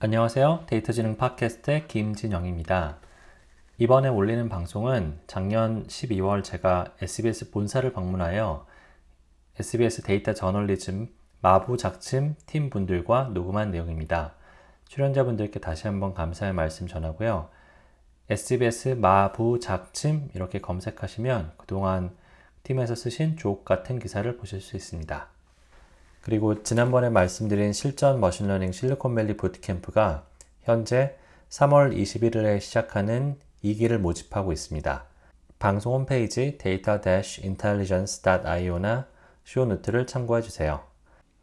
안녕하세요. 데이터지능 팟캐스트의 김진영입니다. 이번에 올리는 방송은 작년 12월 제가 SBS 본사를 방문하여 SBS 데이터 저널리즘 마부 작침 팀 분들과 녹음한 내용입니다. 출연자분들께 다시 한번 감사의 말씀 전하고요. SBS 마부 작침 이렇게 검색하시면 그동안 팀에서 쓰신 주옥 같은 기사를 보실 수 있습니다. 그리고 지난번에 말씀드린 실전 machine learning 실리콘밸리 bootcamp가 현재 3월 21일에 시작하는 2기를 모집하고 있습니다. 방송 홈페이지 data-intelligence.io나 show note를 참고해 주세요.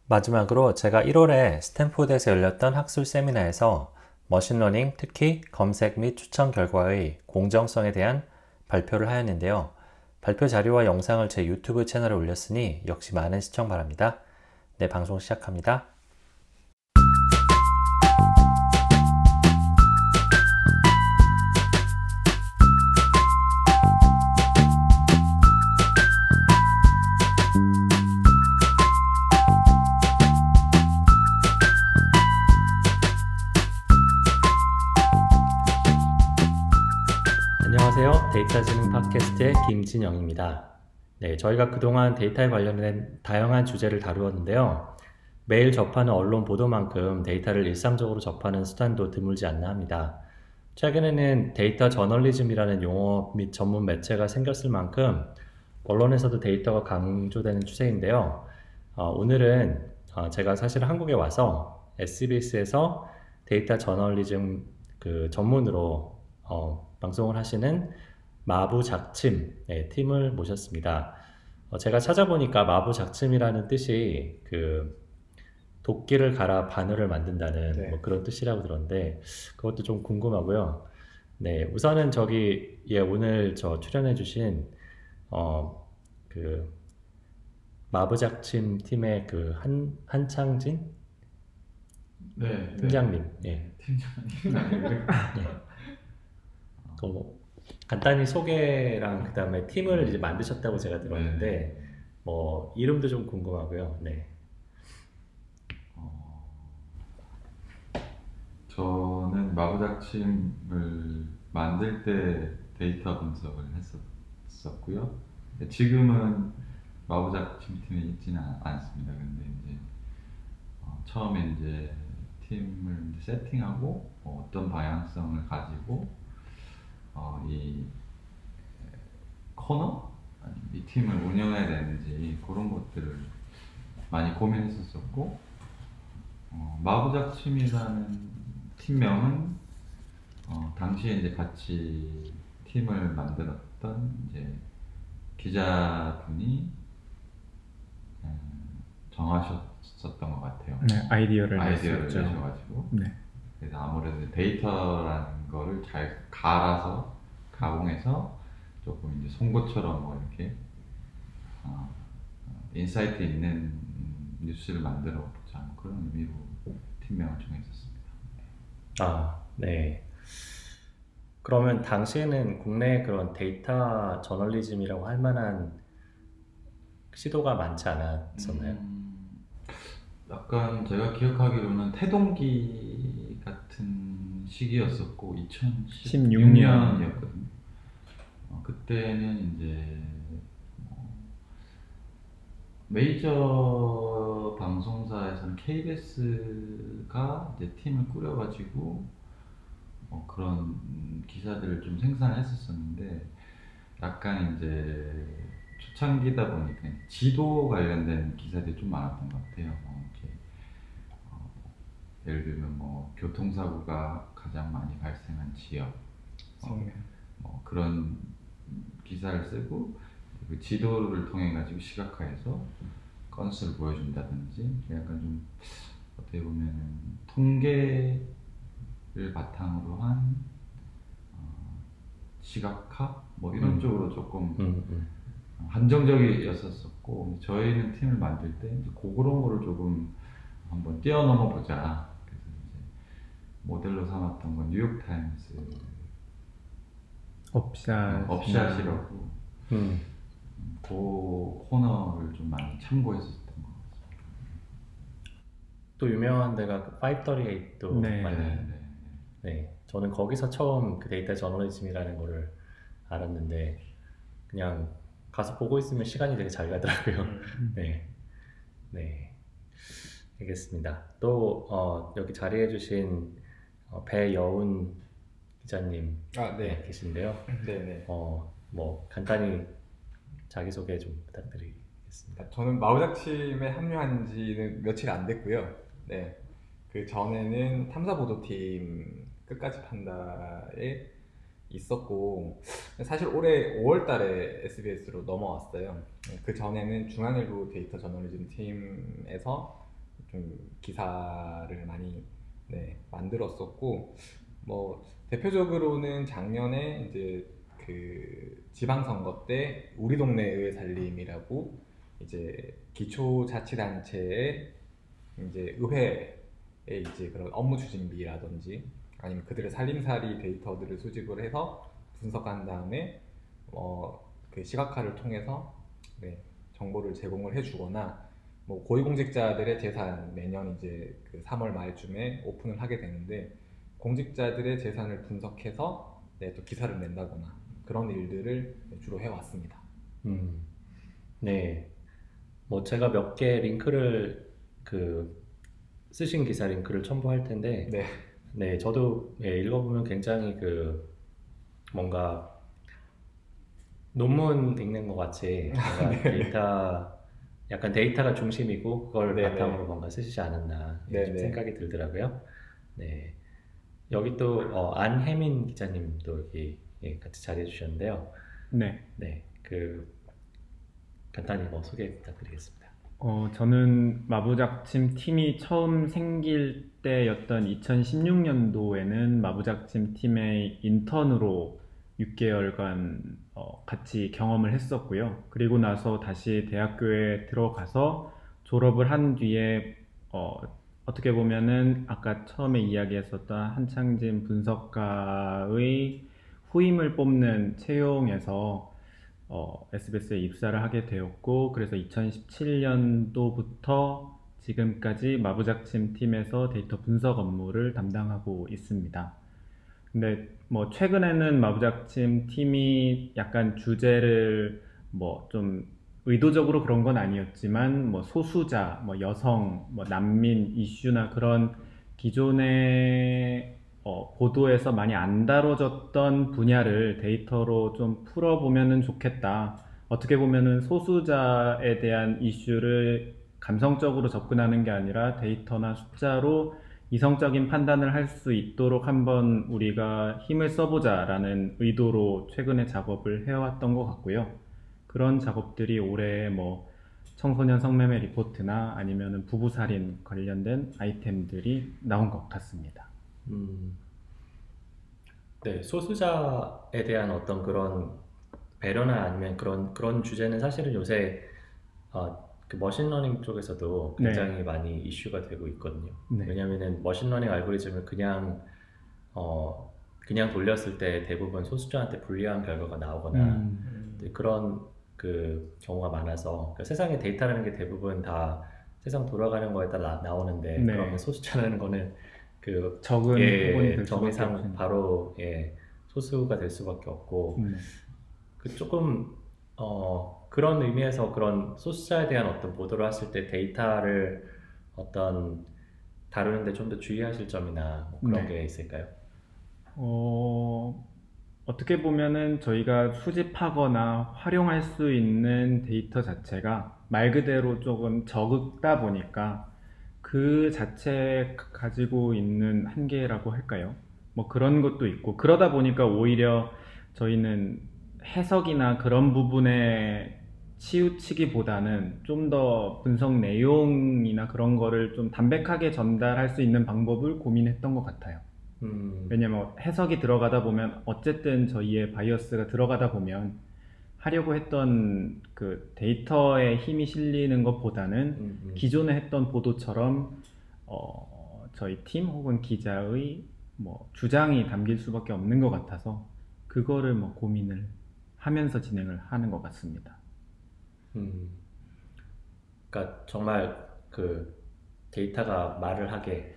마지막으로 제가 1월에 스탠포드에서 열렸던 학술 세미나에서 machine learning, 특히 검색 및 추천 결과의 공정성에 대한 발표를 하였는데요. 발표 자료와 영상을 제 유튜브 채널에 올렸으니 역시 많은 시청 바랍니다. 네, 방송 시작합니다. 안녕하세요. 데이터 지능 podcast의 김진영입니다. 네, 저희가 그동안 데이터에 관련된 다양한 주제를 다루었는데요. 매일 접하는 언론 보도만큼 데이터를 일상적으로 접하는 수단도 드물지 않나 합니다. 최근에는 데이터 저널리즘이라는 용어 및 전문 매체가 생겼을 만큼 언론에서도 데이터가 강조되는 추세인데요. 어, 오늘은 어, 제가 사실 한국에 와서 SBS에서 데이터 저널리즘 그 전문으로 어, 방송을 하시는 마부 작침 네, 팀을 모셨습니다. 어, 제가 찾아보니까 마부 작침이라는 뜻이 그 도끼를 갈아 바늘을 만든다는 네. 뭐 그런 뜻이라고 들었는데 그것도 좀 궁금하고요. 네, 우선은 저기 예 오늘 저 출연해주신 어 그 마부 작침 팀의 그 한 한창진 네, 팀장님, 네. 예. 팀장님, 네. 그 간단히 소개랑 그다음에 팀을 이제 만드셨다고 제가 들었는데 네. 뭐 이름도 좀 궁금하고요. 네. 어, 저는 마구작침을 만들 때 데이터 분석을 했었고요. 지금은 마구작침 팀에 있지는 않습니다. 근데 이제 어, 처음에 이제 팀을 세팅하고 뭐 어떤 방향성을 가지고 어, 이 코너 이 팀을 운영해야 되는지 그런 것들을 많이 고민했었었고 어, 마구작침이라는 팀명은 어, 당시에 이제 같이 팀을 만들었던 이제 기자분이 음, 정하셨었던 것 같아요. 네, 아이디어를 아이디어를 내셔가지고. 네. 그래서 아무래도 데이터라는 거를 잘 갈아서 가공해서 조금 이제 송곳처럼 뭐 이렇게 어, insight 있는 뉴스를 만들어 보자 뭐 그런 의미로 팀명을 정했었습니다. 아, 네. 그러면 당시에는 국내 그런 데이터 저널리즘이라고 할 만한 시도가 많지 않았었나요? 음, 약간 제가 기억하기로는 태동기 시기였었고 2016년이었거든요. 어, 그때는 이제 뭐 메이저 방송사에서는 KBS가 이제 팀을 꾸려가지고 뭐 그런 기사들을 좀 생산했었었는데 약간 이제 초창기다 보니까 지도 관련된 기사들이 좀 많았던 것 같아요. 뭐 예를 들면 뭐 교통사고가 가장 많이 발생한 지역 어, 뭐 그런 기사를 쓰고 그 지도를 통해 가지고 시각화해서 건수를 보여준다든지 약간 좀 어떻게 보면 통계를 바탕으로 한 어, 시각화 뭐 이런 음. 쪽으로 조금 음, 음. 한정적이었었고 저희는 팀을 만들 때 그런 거를 조금 한번 뛰어넘어 보자 모델로 삼았던 건 뉴욕타임스 업샷 업샷이라고 음. 그 코너를 좀 많이 참고했었던 것 같습니다. 또 유명한 데가 그 538도 네. 많이 네, 네. 네, 저는 거기서 처음 그 데이터 저널리즘이라는 거를 알았는데 그냥 가서 보고 있으면 시간이 되게 잘 가더라고요. 음. 네, 네, 알겠습니다. 또 어, 여기 자리해 주신 어, 배여운 기자님 아, 네, 네. 계신데요. 네, 네. 어, 뭐 간단히 자기 소개 좀 부탁드리겠습니다. 저는 마우작팀에 합류한 지는 며칠 안 됐고요. 네. 그 전에는 탐사보도팀 끝까지 판다에 있었고 사실 올해 5월 달에 SBS로 넘어왔어요. 네, 그 전에는 중앙일보 데이터 저널리즘 팀에서 좀 기사를 많이 네, 만들었었고 뭐 대표적으로는 작년에 이제 그 지방선거 때 우리 동네 의회 살림이라고 이제 기초자치단체의 이제 의회에 이제 그런 업무 추진비라든지 아니면 그들의 살림살이 데이터들을 수집을 해서 분석한 다음에 어 그 시각화를 통해서 네, 정보를 제공을 해주거나 뭐 고위공직자들의 재산 매년 이제 그 3월 말쯤에 오픈을 하게 되는데 공직자들의 재산을 분석해서 네, 또 기사를 낸다거나 그런 일들을 주로 해왔습니다. 음, 네, 뭐 제가 몇 개 링크를 그 쓰신 기사 링크를 첨부할 텐데 네, 네, 저도 예, 읽어보면 굉장히 그 뭔가 논문 읽는 것 같이 뭔가 데이터 약간 데이터가 중심이고 그걸 네네. 바탕으로 뭔가 쓰시지 않았나. 생각이 들더라고요. 네, 여기 또 어, 안혜민 기자님도 여기 예, 같이 자리해 주셨는데요. 네. 네, 그 간단히 뭐 소개 부탁드리겠습니다. 어, 저는 마부작침 팀이 처음 생길 때였던 2016년도에는 마부작침 팀의 인턴으로 6개월간 어, 같이 경험을 했었고요. 그리고 나서 다시 대학교에 들어가서 졸업을 한 뒤에 어, 어떻게 보면은 아까 처음에 이야기했었던 한창진 분석가의 후임을 뽑는 채용에서 어, SBS에 입사를 하게 되었고 그래서 2017년도부터 지금까지 마부작침 팀에서 데이터 분석 업무를 담당하고 있습니다. 근데 뭐 최근에는 마부작침 팀이 약간 주제를 뭐 좀 의도적으로 그런 건 아니었지만 뭐 소수자, 뭐 여성, 뭐 난민 이슈나 그런 기존의 어, 보도에서 많이 안 다뤄졌던 분야를 데이터로 좀 풀어보면은 좋겠다. 어떻게 보면은 소수자에 대한 이슈를 감성적으로 접근하는 게 아니라 데이터나 숫자로 이성적인 판단을 할 수 있도록 한번 우리가 힘을 써보자라는 의도로 최근에 작업을 해왔던 것 같고요. 그런 작업들이 올해 뭐 청소년 성매매 리포트나 아니면은 부부살인 관련된 아이템들이 나온 것 같습니다. 음, 네, 소수자에 대한 어떤 그런 배려나 아니면 그런 그런 주제는 사실은 요새 어, 그 machine learning 쪽에서도 굉장히 많이 이슈가 되고 있거든요. 네. 왜냐하면은 machine learning 알고리즘을 그냥 어, 그냥 돌렸을 때 대부분 소수자한테 불리한 결과가 나오거나 음, 네, 그런 그 경우가 많아서 그러니까 세상의 데이터라는 게 대부분 다 세상 돌아가는 거에 따라 나 오는데 네. 그러면 소수자라는 거는 그 적은 예, 정의상. 바로 예, 소수가 될 수밖에 없고 네. 그 조금 어, 그런 의미에서 그런 소수자에 대한 어떤 보도를 하실 때 데이터를 어떤 다루는데 좀 더 주의하실 점이나 뭐 그런 네. 게 있을까요? 어, 어떻게 보면은 저희가 수집하거나 활용할 수 있는 데이터 자체가 말 그대로 조금 적다 보니까 그 자체에 가- 가지고 있는 한계라고 할까요? 뭐 그런 것도 있고 그러다 보니까 오히려 저희는 해석이나 그런 부분에 치우치기보다는 좀 더 분석 내용이나 그런 거를 좀 담백하게 전달할 수 있는 방법을 고민했던 것 같아요. 음, 왜냐면 해석이 들어가다 보면 어쨌든 저희의 바이어스가 들어가다 보면 하려고 했던 그 데이터에 힘이 실리는 것보다는 음, 음. 기존에 했던 보도처럼 어, 저희 팀 혹은 기자의 뭐 주장이 담길 수밖에 없는 것 같아서 그거를 뭐 고민을 하면서 진행을 하는 것 같습니다. 음, 그러니까 정말 그 데이터가 말을 하게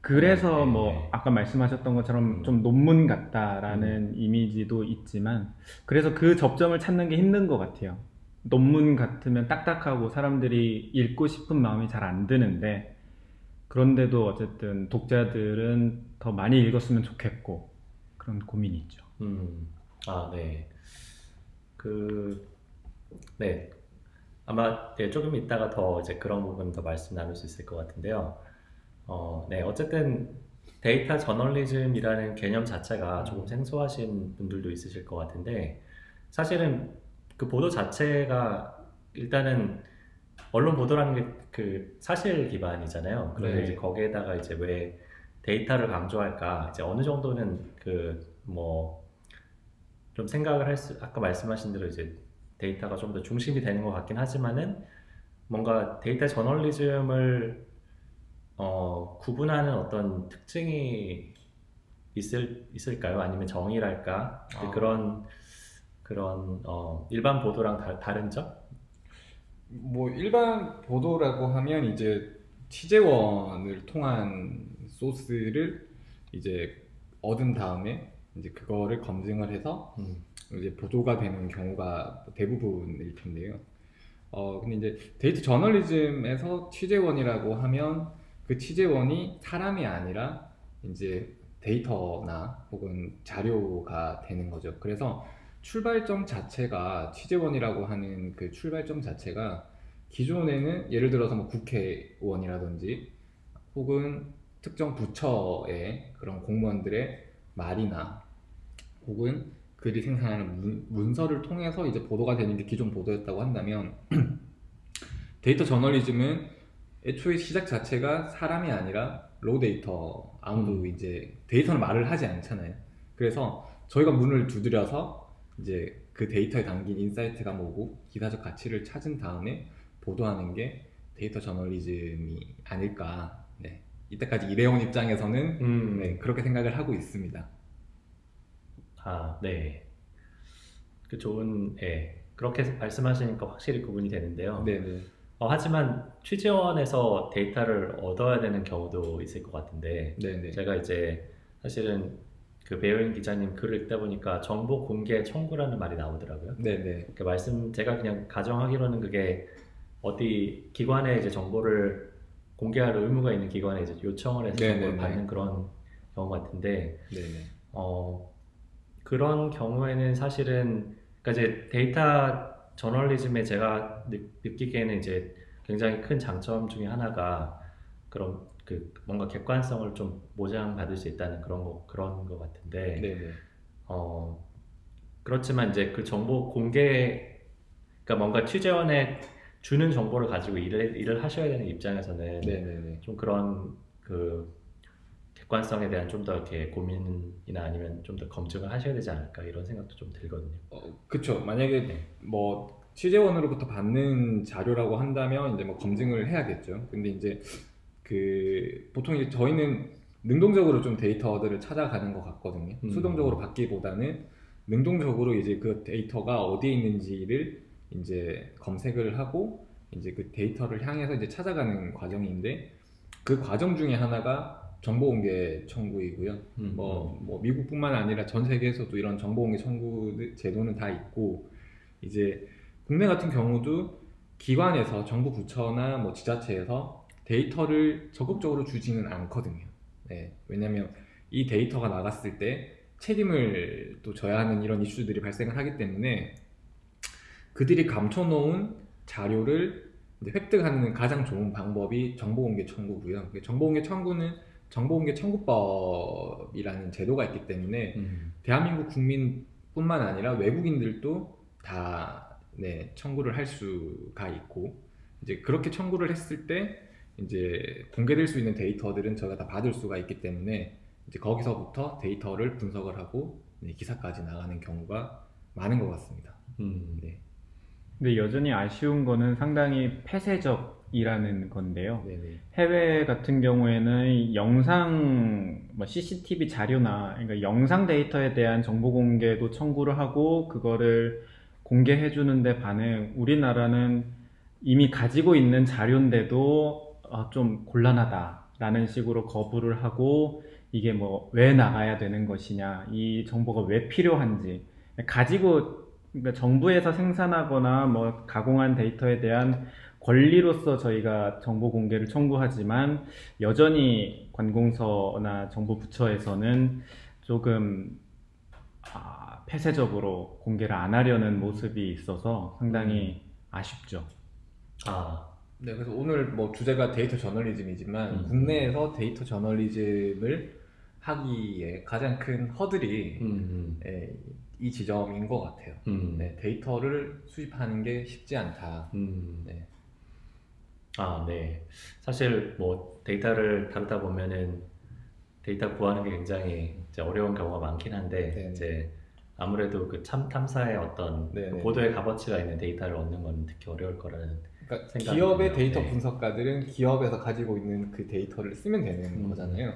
그래서 네, 뭐 네. 아까 말씀하셨던 것처럼 음. 좀 논문 같다라는 이미지도 있지만 그래서 그 접점을 찾는 게 힘든 것 같아요. 논문 같으면 딱딱하고 사람들이 읽고 싶은 마음이 잘 안 드는데 그런데도 어쨌든 독자들은 더 많이 읽었으면 좋겠고 그런 고민이 있죠. 음, 아, 네. 그, 네. 아마 네, 조금 이따가 더 이제 그런 부분 더 말씀 나눌 수 있을 것 같은데요. 어, 네. 어쨌든 데이터 저널리즘이라는 개념 자체가 조금 생소하신 분들도 있으실 것 같은데 사실은 그 보도 자체가 일단은 언론 보도라는 게 그 사실 기반이잖아요. 그런데 네. 이제 거기에다가 이제 왜 데이터를 강조할까? 이제 어느 정도는 그 뭐 좀 생각을 할 수, 아까 말씀하신 대로 이제 데이터가 좀 더 중심이 되는 것 같긴 하지만은 뭔가 데이터 저널리즘을 어, 구분하는 어떤 특징이 있을 있을까요? 아니면 정의랄까? 아. 그런 그런 어, 일반 보도랑 다, 다른 점? 뭐 일반 보도라고 하면 이제 취재원을 통한 소스를 이제 얻은 다음에 이제 그거를 검증을 해서 음, 이제 보도가 되는 경우가 대부분일 텐데요. 어 근데 이제 데이터 저널리즘에서 취재원이라고 하면 그 취재원이 사람이 아니라 이제 데이터나 혹은 자료가 되는 거죠. 그래서 출발점 자체가 취재원이라고 하는 그 출발점 자체가 기존에는 예를 들어서 뭐 국회의원이라든지 혹은 특정 부처의 그런 공무원들의 말이나 혹은 글이 생산하는 문, 문서를 통해서 이제 보도가 되는 게 기존 보도였다고 한다면 데이터 저널리즘은 애초에 시작 자체가 사람이 아니라 raw data 아무도 이제 데이터는 말을 하지 않잖아요. 그래서 저희가 문을 두드려서 이제 그 데이터에 담긴 insight가 뭐고 기사적 가치를 찾은 다음에 보도하는 게 데이터 저널리즘이 아닐까. 네. 이때까지 일해온 입장에서는 음, 네, 그렇게 생각을 하고 있습니다. 아, 네. 그 좋은, 예. 그렇게 말씀하시니까 확실히 구분이 되는데요. 네네. 어, 하지만 취재원에서 데이터를 얻어야 되는 경우도 있을 것 같은데, 네네. 제가 이제 사실은 그 배우인 기자님 글을 읽다 보니까 정보 공개 청구라는 말이 나오더라고요. 네네. 그 말씀 제가 그냥 가정하기로는 그게 어디 기관에 이제 정보를 공개할 의무가 있는 기관에 이제 요청을 해서. 정보를 받는 그런 경우 같은데 네네. 어 그런 경우에는 사실은 그러니까 이제 데이터 저널리즘에 제가 느, 느끼기에는 이제 굉장히 큰 장점 중에 하나가 그런 그 뭔가 객관성을 좀 보장받을 수 있다는 그런 거 그런 거 같은데 네네. 어, 그렇지만 이제 그 정보 공개, 그러니까 뭔가 취재원에 주는 정보를 가지고 일을, 일을 하셔야 되는 입장에서는 네네네. 좀 그런 그 객관성에 대한 좀 더 이렇게 고민이나 아니면 좀 더 검증을 하셔야 되지 않을까 이런 생각도 좀 들거든요. 어, 그쵸. 만약에 네. 뭐 취재원으로부터 받는 자료라고 한다면 이제 뭐 검증을 해야겠죠. 근데 이제 그 보통 이제 저희는 능동적으로 좀 데이터들을 찾아가는 것 같거든요. 음. 수동적으로 받기보다는 능동적으로 이제 그 데이터가 어디에 있는지를 이제 검색을 하고 이제 그 데이터를 향해서 이제 찾아가는 과정인데 그 과정 중에 하나가 정보 공개 청구이고요. 음, 뭐, 뭐 미국뿐만 아니라 전 세계에서도 이런 정보공개 청구 제도는 다 있고 이제 국내 같은 경우도 기관에서 정부 부처나 뭐 지자체에서 데이터를 적극적으로 주지는 않거든요. 네, 왜냐하면 이 데이터가 나갔을 때 책임을 또 져야 하는 이런 이슈들이 발생을 하기 때문에 그들이 감춰놓은 자료를 획득하는 가장 좋은 방법이 정보공개 청구고요. 정보공개 청구는 정보공개 청구법이라는 제도가 있기 때문에 음, 대한민국 국민뿐만 아니라 외국인들도 다 네, 청구를 할 수가 있고 이제 그렇게 청구를 했을 때 이제 공개될 수 있는 데이터들은 저희가 다 받을 수가 있기 때문에 이제 거기서부터 데이터를 분석을 하고 네, 기사까지 나가는 경우가 많은 것 같습니다. 음, 네, 근데 여전히 아쉬운 거는 상당히 폐쇄적이라는 건데요. 네네, 해외 같은 경우에는 영상 뭐 CCTV 자료나 그러니까 영상 데이터에 대한 정보 공개도 청구를 하고 그거를 공개해 주는데 반해 우리나라는 이미 가지고 있는 자료인데도 어, 좀 곤란하다라는 식으로 거부를 하고 이게 뭐 왜 나가야 되는 것이냐, 이 정보가 왜 필요한지 가지고 그러니까 정부에서 생산하거나 뭐 가공한 데이터에 대한 권리로서 저희가 정보 공개를 청구하지만 여전히 관공서나 정부 부처에서는 조금 아, 폐쇄적으로 공개를 안 하려는 모습이 있어서 상당히 아쉽죠. 아, 네, 그래서 오늘 뭐 주제가 데이터 저널리즘이지만 음. 국내에서 데이터 저널리즘을 하기에 가장 큰 허들이 음, 음, 예, 이 지점인 것 같아요. 음, 네, 데이터를 수집하는 게 쉽지 않다. 음. 네. 아, 네. 사실 뭐 데이터를 다루다 보면은 데이터 구하는 게 굉장히 어려운 경우가 많긴 한데 네네. 이제 아무래도 그 참 탐사의 어떤 그. 보도의 값어치가 있는 데이터를 얻는 건 특히 어려울 거라는 그러니까 생각이 기업의. 데이터 네. 분석가들은 기업에서 가지고 있는 그 데이터를 쓰면 되는 음. 거잖아요.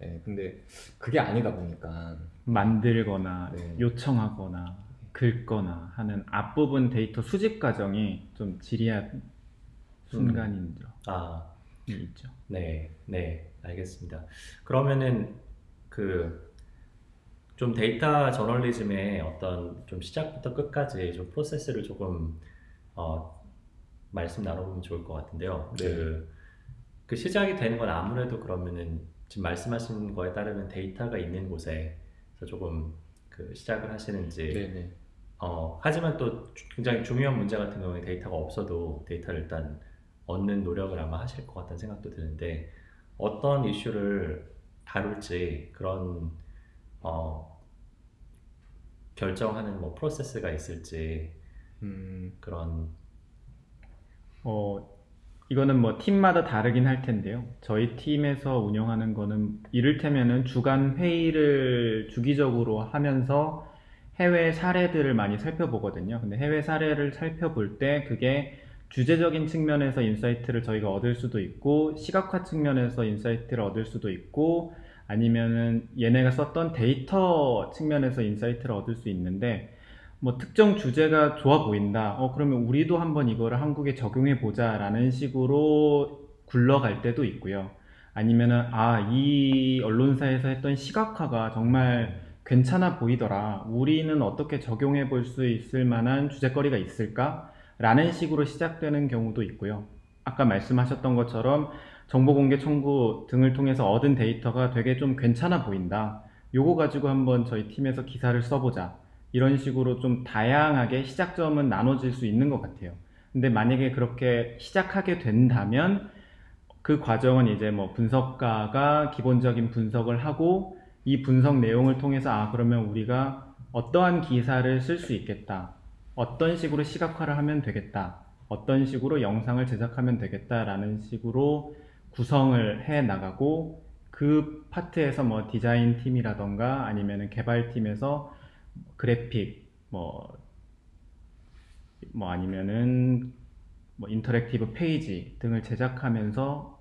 네, 근데 그게 아니다 보니까 만들거나 네. 요청하거나 긁거나 하는 앞부분 데이터 수집 과정이 좀 지리한 순간인 점이 아, 있죠. 네, 네, 알겠습니다. 그러면은 그 좀 데이터 저널리즘의 어떤 좀 시작부터 끝까지 좀 프로세스를 조금 어, 말씀 나눠보면 좋을 것 같은데요. 네. 그, 그 시작이 되는 건 아무래도 그러면은 지금 말씀하신 거에 따르면 데이터가 있는 곳에 서 조금 그 시작을 하시는지 네네. 어, 하지만 또 주- 굉장히 중요한 문제 같은 경우에 데이터가 없어도 데이터를 일단 얻는 노력을 아마 하실 것 같다는 생각도 드는데 어떤 이슈를 다룰지 그런 어, 결정하는 뭐 프로세스가 있을지 음, 그런 어, 이거는 뭐 팀마다 다르긴 할 텐데요. 저희 팀에서 운영하는 거는 이를테면은 주간 회의를 주기적으로 하면서 해외 사례들을 많이 살펴보거든요. 근데 해외 사례를 살펴볼 때 그게 주제적인 측면에서 insight를 저희가 얻을 수도 있고 시각화 측면에서 insight를 얻을 수도 있고 아니면은 얘네가 썼던 데이터 측면에서 insight를 얻을 수 있는데 뭐 특정 주제가 좋아 보인다. 어, 그러면 우리도 한번 이거를 한국에 적용해 보자라는 식으로 굴러갈 때도 있고요. 아니면은 아, 이 언론사에서 했던 시각화가 정말 괜찮아 보이더라. 우리는 어떻게 적용해 볼 수 있을 만한 주제거리가 있을까? 라는 식으로 시작되는 경우도 있고요. 아까 말씀하셨던 것처럼 정보 공개 청구 등을 통해서 얻은 데이터가 되게 좀 괜찮아 보인다. 요거 가지고 한번 저희 팀에서 기사를 써보자. 이런 식으로 좀 다양하게 시작점은 나눠질 수 있는 것 같아요. 근데 만약에 그렇게 시작하게 된다면 그 과정은 이제 뭐 분석가가 기본적인 분석을 하고 이 분석 내용을 통해서 아, 그러면 우리가 어떠한 기사를 쓸 수 있겠다. 어떤 식으로 시각화를 하면 되겠다. 어떤 식으로 영상을 제작하면 되겠다라는 식으로 구성을 해 나가고 그 파트에서 뭐 디자인 팀이라던가 아니면은 개발팀에서 그래픽 뭐, 뭐 아니면은 뭐 interactive 페이지 등을 제작하면서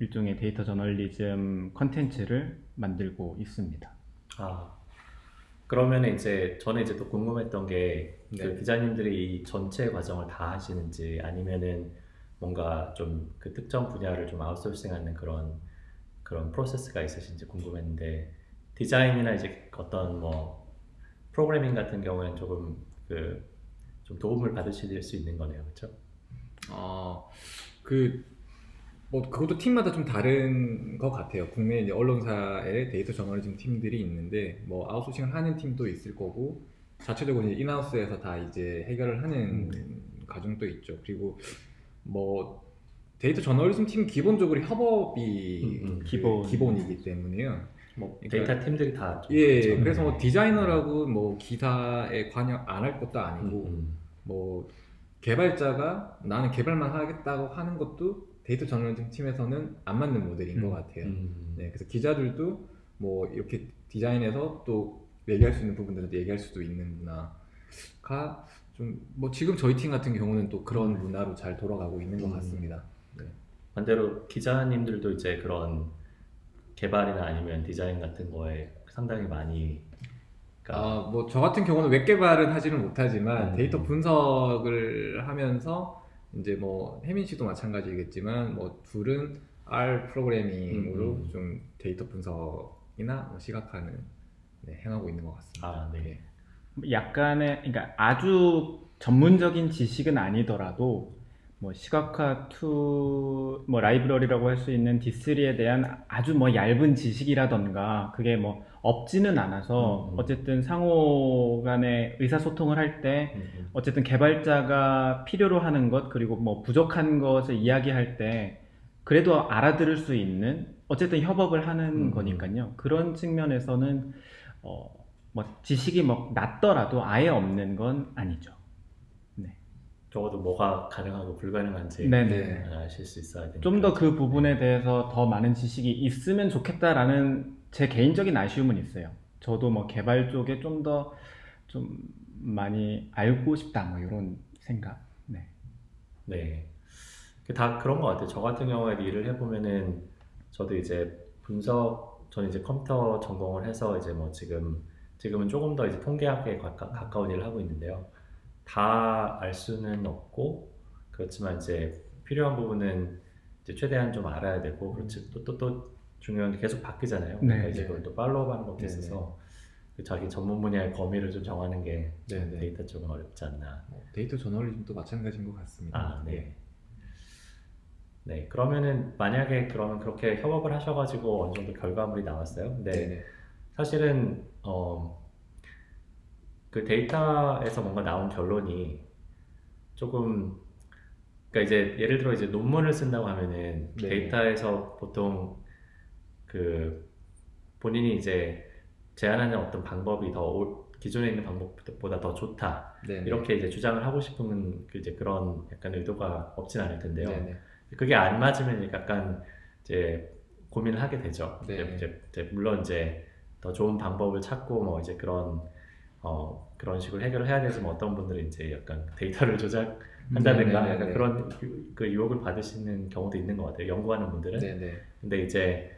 일종의 데이터 저널리즘 컨텐츠를 만들고 있습니다. 아 그러면 이제 저는 이제 또 궁금했던 게그 네. 기자님들이 이 전체 과정을 다 하시는지 아니면은 뭔가 좀 그 특정 분야를 좀 아웃소싱하는 그런 그런 프로세스가 있으신지 궁금했는데 디자인이나 이제 어떤 뭐 프로그래밍 같은 경우에는 조금 그 좀 도움을 받으실 수 있는 거네요, 그렇죠? 어, 그, 뭐, 그것도 팀마다 좀 다른 것 같아요. 국내 이제 언론사의 데이터 저널리즘 팀들이 있는데, 뭐, 아웃소싱을 하는 팀도 있을 거고, 자체적으로 이제 in-house에서 다 이제 해결을 하는 과정도 있죠. 그리고 뭐, 데이터 저널리즘 팀 기본적으로 협업이 음, 음. 그 기본. 기본이기 때문에요. 뭐 그러니까- 데이터 팀들이 다좀 예, 그렇죠? 그래서 뭐 네. 디자이너라고 뭐 기사에 관여 안 할 것도 아니고, 음, 음. 뭐 개발자가 나는 개발만 하겠다고 하는 것도 데이터 저널리즘 팀에서는 안 맞는 모델인 것 같아요. 음. 네, 그래서 기자들도 뭐 이렇게 디자인해서 또 얘기할 수 있는 부분들은 얘기할 수도 있는 문화가 좀 뭐 지금 저희 팀 같은 경우는 또 그런 문화로 잘 돌아가고 있는 것 음. 같습니다. 네. 반대로 기자님들도 이제 그런 개발이나 아니면 디자인 같은 거에 상당히 많이 그러니까 아, 뭐 저 같은 경우는 웹 개발은 하지는 못하지만 음. 데이터 분석을 하면서 이제 뭐 혜민 씨도 마찬가지겠지만 뭐 둘은 R 프로그래밍으로 음, 음. 좀 데이터 분석이나 뭐 시각화는 네, 행하고 있는 것 같습니다. 아, 네. 약간의 그러니까 아주 전문적인 지식은 아니더라도 뭐 시각화 tool 뭐 라이브러리라고 할 수 있는 D3에 대한 아주 뭐 얇은 지식이라던가 그게 뭐 없지는 않아서 음, 음. 어쨌든 상호 간의 의사소통을 할때 음, 음. 어쨌든 개발자가 필요로 하는 것 그리고 뭐 부족한 것을 이야기할 때 그래도 알아들을 수 있는 어쨌든 협업을 하는 음. 거니까요. 그런 측면에서는 어, 뭐 지식이 뭐 낮더라도 아예 없는 건 아니죠. 적어도 뭐가 가능하고 불가능한지 네네. 아실 수 있어야 되니까. 좀더 그 부분에 대해서 더 많은 지식이 있으면 좋겠다라는 제 개인적인 아쉬움은 있어요. 저도 뭐 개발 쪽에 좀 더좀 많이 알고 싶다 뭐 이런 생각. 네. 네. 그다 그런 것 같아요. 저 같은 경우에도 일을 해보면은 저도 이제 분석, 저는 이제 컴퓨터 전공을 해서 이제 뭐 지금, 지금은 조금 더 이제 통계학에 가까, 가까운 일을 하고 있는데요. 다 알 수는 없고, 그렇지만 이제 필요한 부분은 이제 최대한 좀 알아야 되고, 그렇지 또, 또, 또 중요한 게 계속 바뀌잖아요. 그러니까 네, 이제 네. 그걸 또 follow 하는 것도 네, 있어서 그 자기 전문 분야의 범위를 좀 정하는 게 네, 네. 데이터 쪽은 어렵지 않나. 뭐 데이터 저널리즘도 마찬가지인 것 같습니다. 아, 네. 예. 네, 그러면은 만약에 그러면 그렇게 협업을 하셔가지고 어느 정도 결과물이 나왔어요. 근데 네네. 사실은 어, 그 데이터에서 뭔가 나온 결론이 조금 그러니까 이제 예를 들어 이제 논문을 쓴다고 하면은 네. 데이터에서 보통 그 본인이 이제 제안하는 어떤 방법이 더 올- 기존에 있는 방법보다 더 좋다 네네. 이렇게 이제 주장을 하고 싶은 그 이제 그런 약간 의도가 없진 않을 텐데요. 네네. 그게 안 맞으면 약간 이제 고민을 하게 되죠. 네. 이제, 이제 물론 이제 더 좋은 방법을 찾고 뭐 이제 그런 어 그런 식으로 해결을 해야 되지만 어떤 분들은 이제 약간 데이터를 조작한다든가 네네, 약간 네. 그런 유- 그 유혹을 받으시는 경우도 있는 것 같아요. 연구하는 분들은. 네네. 근데 이제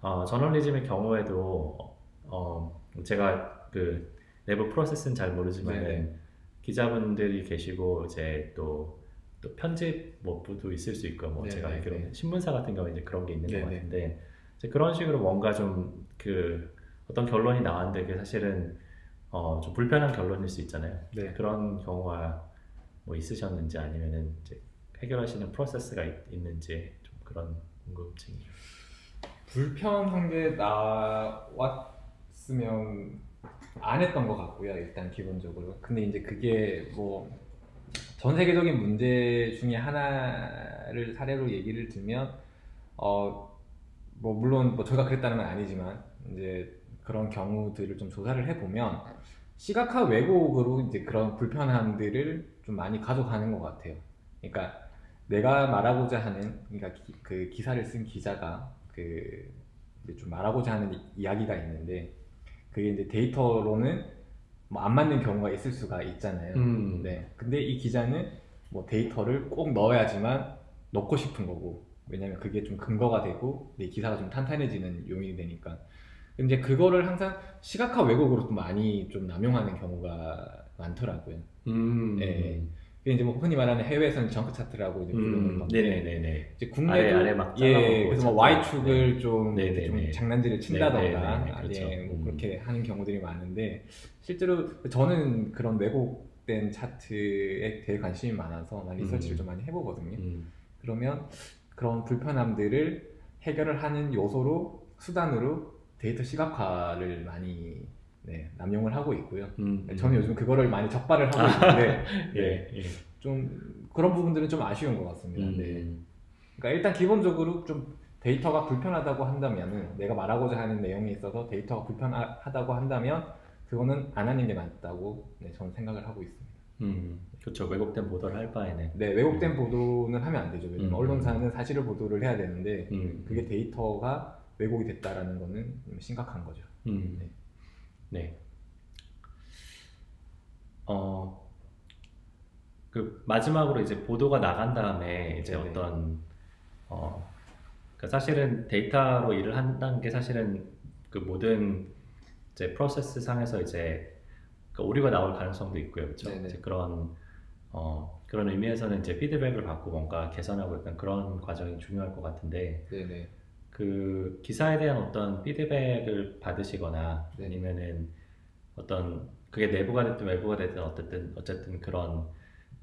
어, 저널리즘의 경우에도 어 제가 그 내부 프로세스는 잘 모르지만. 은 기자분들이 계시고 이제 또, 또 편집 뭐 부도 있을 수 있고 뭐 제가 알기로는 네. 신문사 같은 경우에 이제 그런 게 있는 것. 같은데 이제 그런 식으로 뭔가 좀 그 어떤 결론이 나왔는데 그게 사실은 어, 좀 불편한 결론일 수 있잖아요. 네. 그런 경우가 뭐 있으셨는지 아니면은 이제 해결하시는 프로세스가 있, 있는지 좀 그런 궁금증이. 불편한 게 나왔으면 안 했던 것 같고요. 일단 기본적으로. 근데 이제 그게 뭐 전 세계적인 문제 중에 하나를 사례로 얘기를 들면 어 뭐 물론 뭐 저희가 그랬다는 건 아니지만 이제 그런 경우들을 좀 조사를 해보면 시각화 왜곡으로 이제 그런 불편함들을 좀 많이 가져가는 것 같아요. 그러니까 내가 말하고자 하는 그러니까 기, 그 기사를 쓴 기자가 그 이제 좀 말하고자 하는 이- 이야기가 있는데 그게 이제 데이터로는 뭐 안 맞는 경우가 있을 수가 있잖아요. 음. 네. 근데 이 기자는 뭐 데이터를 꼭 넣어야지만 넣고 싶은 거고 왜냐면 그게 좀 근거가 되고 내 기사가 좀 탄탄해지는 요인이 되니까 근데 그거를 항상 시각화 왜곡으로 좀 많이 좀 남용하는 경우가 많더라고요. 음. 네. 이제 뭐 흔히 말하는 해외에서는 정크 차트라고 이제 부르는 음. 건데 네네네네. 이제 국내도 아래, 아래 막 예 그래서 뭐 차트. Y축을 좀, 네. 좀 네네네. 장난질을 친다던가 네네네. 그렇죠. 예, 뭐 음. 그렇게 하는 경우들이 많은데 실제로 저는 그런 왜곡된 차트에 대해 관심이 많아서 리서치를 음. 좀 많이 해보거든요. 음. 그러면 그런 불편함들을 해결을 하는 요소로 수단으로 데이터 시각화를 많이 네, 남용을 하고 있고요. 음. 저는 요즘 그거를 많이 적발을 하고 있는데 네, 예. 예. 좀 그런 부분들은 좀 아쉬운 것 같습니다. 음. 네. 그러니까 일단 기본적으로 좀 데이터가 불편하다고 한다면은 내가 말하고자 하는 내용에 있어서 데이터가 불편하다고 한다면 그거는 안 하는 게 맞다고 네, 저는 생각을 하고 있습니다. 음. 그렇죠. 왜곡된 보도를 할 바에는. 네, 왜곡된 보도는 하면 안 되죠. 왜냐면 음. 언론사는 사실을 보도를 해야 되는데 음. 그게 데이터가 왜곡이 됐다라는 거는 좀 심각한 거죠. 음. 네. 네. 어, 그 마지막으로 이제 보도가 나간 다음에 이제 네네. 어떤 어, 그 사실은 데이터로 일을 한다는 게 사실은 그 모든 이제 프로세스 상에서 이제 그 오류가 나올 가능성도 있고요, 그렇죠? 이제 그런 어, 그런 의미에서는 이제 피드백을 받고 뭔가 개선하고 약간 그런 과정이 중요할 것 같은데 네네. 그 기사에 대한 어떤 피드백을 받으시거나 네. 아니면은 어떤 그게 내부가 됐든 외부가 됐든 어쨌든 어쨌든 그런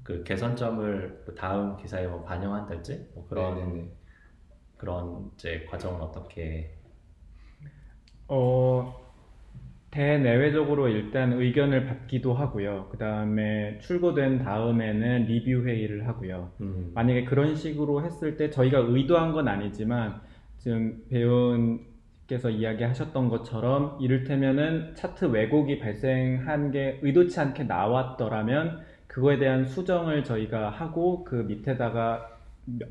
그 개선점을 뭐 다음 기사에 뭐 반영한달지 뭐 그런 네네네. 그런 이제 과정은 어떻게 어, 대내외적으로 일단 의견을 받기도 하고요. 그 다음에 출고된 다음에는 리뷰 회의를 하고요. 음, 만약에 그런 식으로 했을 때 저희가 의도한 건 아니지만 지금 배우님께서 이야기하셨던 것처럼 이를테면은 차트 왜곡이 발생한 게 의도치 않게 나왔더라면 그거에 대한 수정을 저희가 하고 그 밑에다가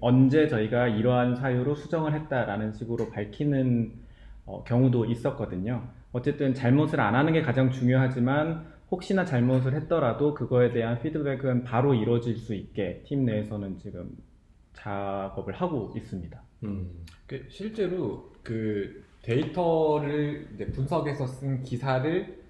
언제 저희가 이러한 사유로 수정을 했다라는 식으로 밝히는 어, 경우도 있었거든요. 어쨌든 잘못을 안 하는 게 가장 중요하지만 혹시나 잘못을 했더라도 그거에 대한 피드백은 바로 이루어질 수 있게 팀 내에서는 지금 작업을 하고 있습니다. 음, 그 실제로 그 데이터를 이제 분석해서 쓴 기사를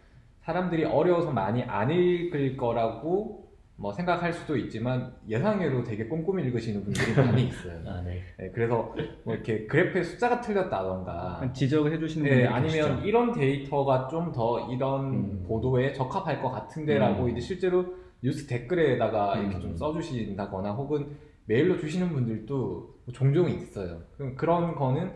사람들이 어려워서 많이 안 읽을 거라고 뭐 생각할 수도 있지만 예상외로 되게 꼼꼼히 읽으시는 분들이 많이 있어요. 아, 네. 네, 그래서 뭐 이렇게 그래프의 숫자가 틀렸다던가 지적을 해주시는 네, 분들이 아니면 계시죠. 이런 데이터가 좀 더 이런 음. 보도에 적합할 것 같은데라고 음. 이제 실제로 뉴스 댓글에다가 이렇게 음. 좀 써주신다거나 혹은 메일로 주시는 분들도 종종 있어요. 그럼 그런 거는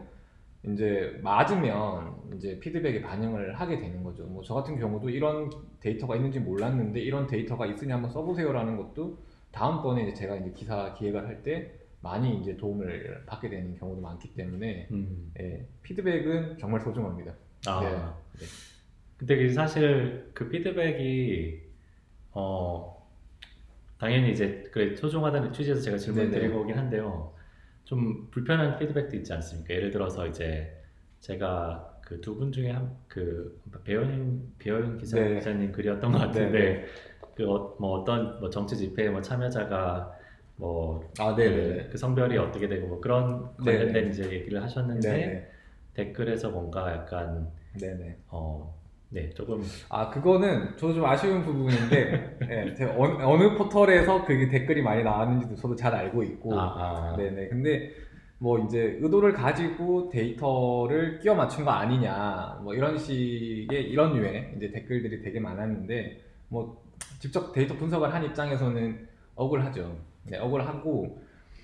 이제 맞으면 이제 피드백에 반영을 하게 되는 거죠. 뭐 저 같은 경우도 이런 데이터가 있는지 몰랐는데 이런 데이터가 있으니 한번 써보세요라는 것도 다음번에 이제 제가 이제 기사 기획을 할 때 많이 이제 도움을 받게 되는 경우도 많기 때문에 음. 예, 피드백은 정말 소중합니다. 아, 네. 근데 그 사실 그 피드백이 어 당연히 이제 그 소중하다는 취지에서 제가 질문. 드리고 오긴 한데요. 좀 불편한 피드백도 있지 않습니까? 예를 들어서 이제 제가 그 두 분 중에 한 그 배우님 배우님 기자, 네. 기자님 글이었던 것 같은데 네네. 그뭐 어떤 뭐 정치 집회에 뭐 참여자가 뭐 아, 그, 네네네. 그 성별이 어떻게 되고 뭐 그런 관련된 네네. 이제 얘기를 하셨는데 네네. 댓글에서 뭔가 약간 네네. 어 네 조금 아, 그거는 저도 좀 아쉬운 부분인데, 예, 제가 어느, 어느 포털에서 그게 댓글이 많이 나왔는지도 저도 잘 알고 있고, 아, 아. 네네. 근데 뭐 이제 의도를 가지고 데이터를 끼워 맞춘 거 아니냐, 뭐 이런 식의 이런 류의 이제 댓글들이 되게 많았는데, 뭐 직접 데이터 분석을 한 입장에서는 억울하죠. 네, 억울하고,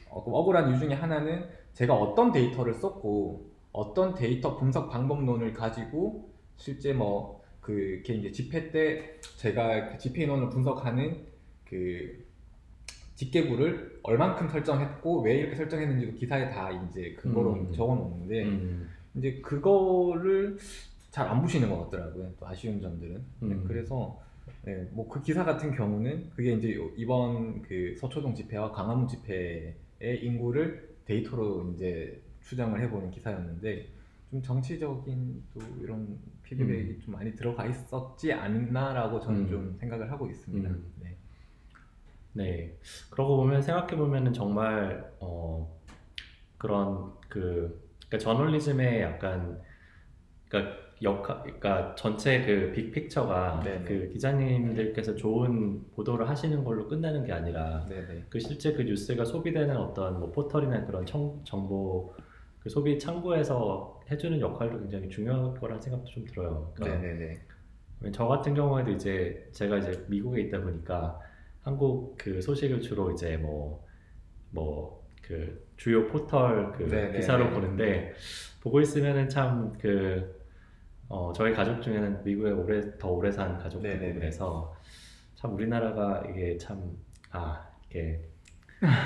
어, 억울한 이유 중에 하나는 제가 어떤 데이터를 썼고, 어떤 데이터 분석 방법론을 가지고 실제 뭐 그게 이제 집회 때 제가 그 집회 인원을 분석하는 그 집계부를 얼만큼 설정했고 왜 이렇게 설정했는지도 기사에 다 이제 근거로 음. 적어 놓는데 음, 이제 그거를 잘 안 보시는 것 같더라고요. 또 아쉬운 점들은. 네, 음. 그래서 네, 뭐 그 기사 같은 경우는 그게 이제 이번 그 서초동 집회와 강화문 집회의 인구를 데이터로 이제 추정을 해보는 기사였는데 좀 정치적인 또 이런 피드백이 좀 많이 들어가 있었지 않나라고 저는 음. 좀 생각을 하고 있습니다. 음. 네. 네 그러고 보면 생각해 보면은 정말 어 그런 그 그러니까 저널리즘의 약간 그러니까 역할 그러니까 전체 그 빅픽처가 네네. 그 기자님들께서 좋은 보도를 하시는 걸로 끝나는 게 아니라 네네. 그 실제 그 뉴스가 소비되는 어떤 뭐 포털이나 그런 청, 정보 그 소비 창구에서 해주는 역할도 굉장히 중요할 거라는 생각도 좀 들어요. 그러니까 네네네. 저 같은 경우에도 이제 제가 이제 미국에 있다 보니까 한국 그 소식을 주로 이제 뭐 뭐 그 주요 포털 그 네네. 기사로 보는데 보고 있으면은 참그 어, 저희 가족 중에는 미국에 오래 더 오래 산 네네네. 그래서 참 우리나라가 이게 참 아 이게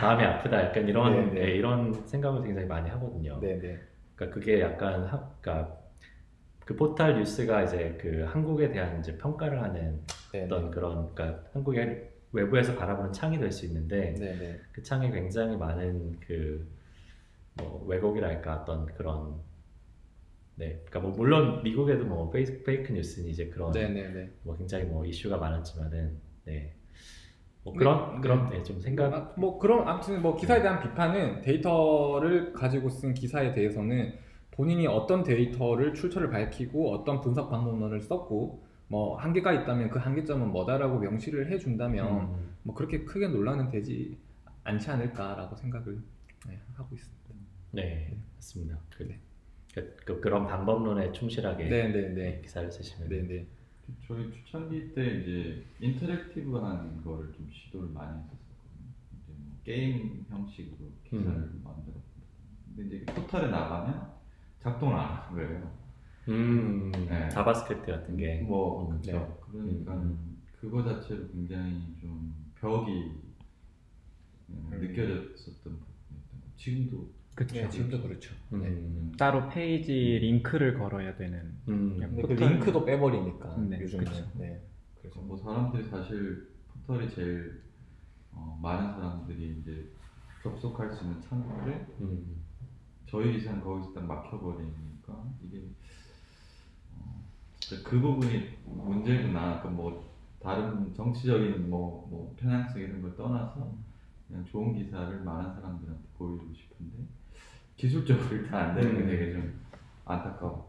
마음이 아프다 약간 이런. 예, 이런 생각을 굉장히 많이 하거든요. 네네. 그러니까 그게 약간 하, 그러니까 그 포털 뉴스가 이제 그 한국에 대한 이제 평가를 하는 네네. 어떤 그런 그러니까 한국의 외부에서 바라보는 창이 될 수 있는데 네네. 그 창에 굉장히 많은 그뭐 왜곡이랄까 어떤 그런 네 그러니까 뭐 물론 미국에도 뭐 페이크, 페이크 뉴스는 이제 그런 네네네. 뭐 굉장히 뭐 이슈가 많았지만은 네 뭐 그런 네, 그런 네, 좀 생각 아, 뭐 그런 아무튼 뭐 기사에 대한 비판은 데이터를 가지고 쓴 기사에 대해서는 본인이 어떤 데이터를 출처를 밝히고 어떤 분석 방법론을 썼고 뭐 한계가 있다면 그 한계점은 뭐다라고 명시를 해준다면 음. 뭐 그렇게 크게 논란은 되지 않지 않을까라고 생각을 네, 하고 있습니다. 네, 맞습니다. 그, 네. 그, 그, 그런 방법론에 충실하게 네, 네, 네, 기사를 쓰시면 네, 네. 저희 초창기 때 이제 interactive한 거를 좀 시도를 많이 했었거든요. 이제 뭐 게임 형식으로 기사를 음. 만들었거든요. 근데 이제 포털에 나가면 작동을 안 하는 거예요. 음, 네. JavaScript 같은 게뭐 음, 그렇죠. 그러니까 음. 그거 자체로 굉장히 좀 벽이 음, 음. 느껴졌었던 부분이 있던 거. 지금도 그쵸. 네, 지금도 그렇죠. 네. 음, 따로 페이지 링크를 걸어야 되는. 음, 근데 그 포털- 링크도 빼버리니까 네, 요즘은 그쵸. 네. 그래서 뭐 사람들이 사실 포털이 제일 어, 많은 사람들이 이제 접속할 수 있는 창구인데 음, 저희 기사는 거기서 딱 막혀버리니까 이게 어, 진짜 그 부분이 문제구나. 그뭐 다른 정치적인 뭐, 뭐 편향성 이런 걸 떠나서 그냥 좋은 기사를 많은 사람들한테 보여주고 싶은데 기술적으로 일단 안 되는 게 음. 되게 좀 같습니다.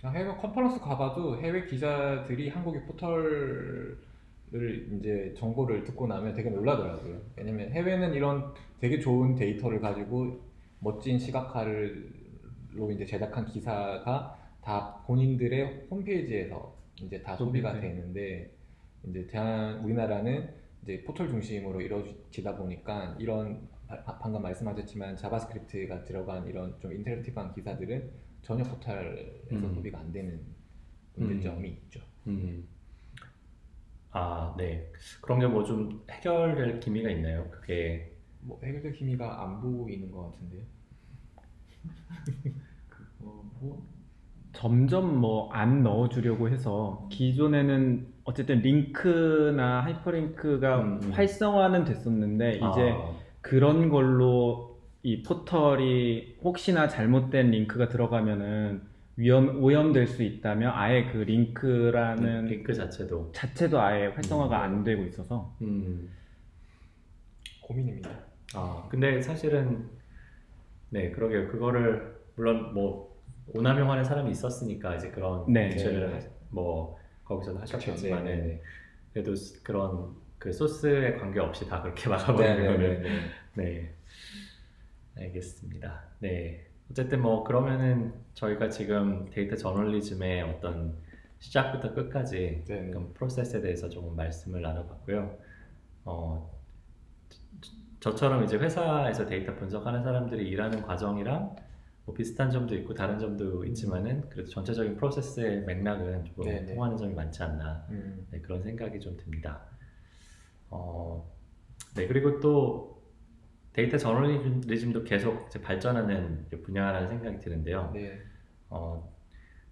그냥 해외 컨퍼런스 가봐도 해외 기자들이 한국의 포털을 이제 정보를 듣고 나면 되게 놀라더라고요. 왜냐면 해외는 이런 되게 좋은 데이터를 가지고 멋진 시각화로 이제 제작한 기사가 다 본인들의 홈페이지에서 이제 다 소비가 소비돼. 되는데 이제 대한 우리나라는 이제 포털 중심으로 이루어지다 보니까 이런 방금 말씀하셨지만 JavaScript가 들어간 이런 좀 interactive한 기사들은 전혀 포털에서 음. 소비가 안 되는 문제점이 있죠. 음. 아, 네. 그런 게 뭐 좀 해결될 기미가 있나요? 그게 뭐 해결될 기미가 안 보이는 것 같은데요. 어, 뭐 점점 뭐 안 넣어주려고 해서 기존에는 어쨌든 링크나 하이퍼링크가 음, 음. 활성화는 됐었는데 이제 아, 그런 걸로 이 포털이 혹시나 잘못된 링크가 들어가면은 위험 오염될 수 있다면 아예 그 링크라는 링크 자체도 자체도 아예 활성화가 음. 안 되고 있어서 음. 고민입니다. 아, 근데 사실은 네, 그러게요. 그거를 물론 뭐 오남용하는 사람이 있었으니까 이제 그런 네. 네. 하- 뭐 거기서도 하셨겠지만은 네, 네, 그래도 스- 그런 그 소스에 관계없이 다 그렇게 네, 막아버리는 네, 거는 네, 네. 네, 알겠습니다. 네, 어쨌든 뭐 그러면은 저희가 지금 데이터 저널리즘의 어떤 시작부터 끝까지 네, 프로세스에 대해서 조금 말씀을 나눠봤고요. 어, 저- 저처럼 이제 회사에서 데이터 분석하는 사람들이 일하는 과정이랑 뭐 비슷한 점도 있고 다른 점도 있지만은 그래도 전체적인 프로세스의 맥락은 조금 네, 네. 통하는 점이 많지 않나 음, 네, 그런 생각이 좀 듭니다. 어, 네, 그리고 또 데이터 저널리즘도 계속 발전하는 분야라는 생각이 드는데요. 네. 어,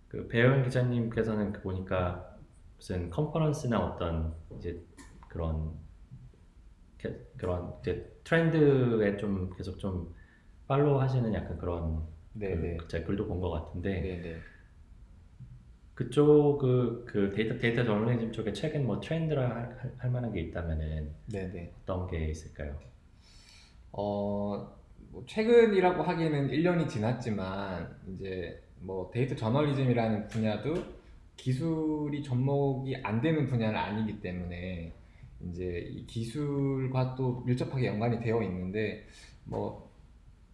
그 배여운 기자님께서는 그 보니까 무슨 컨퍼런스나 어떤 이제 그런 게- 그런 이제 트렌드에 좀 계속 좀 follow 하시는 약간 그런 네, 그 네. 제가 글도 본 것 같은데 네, 네. 그쪽 그, 그 데이터 데이터 저널리즘 쪽에 최근 뭐 트렌드라 할, 할- 할 만한 게 있다면은 네, 네. 어떤 게 있을까요? 어, 뭐 최근이라고 하기에는 1년이 지났지만 이제 뭐 데이터 저널리즘이라는 분야도 기술이 접목이 안 되는 분야는 아니기 때문에 이제 이 기술과 또 밀접하게 연관이 되어 있는데 뭐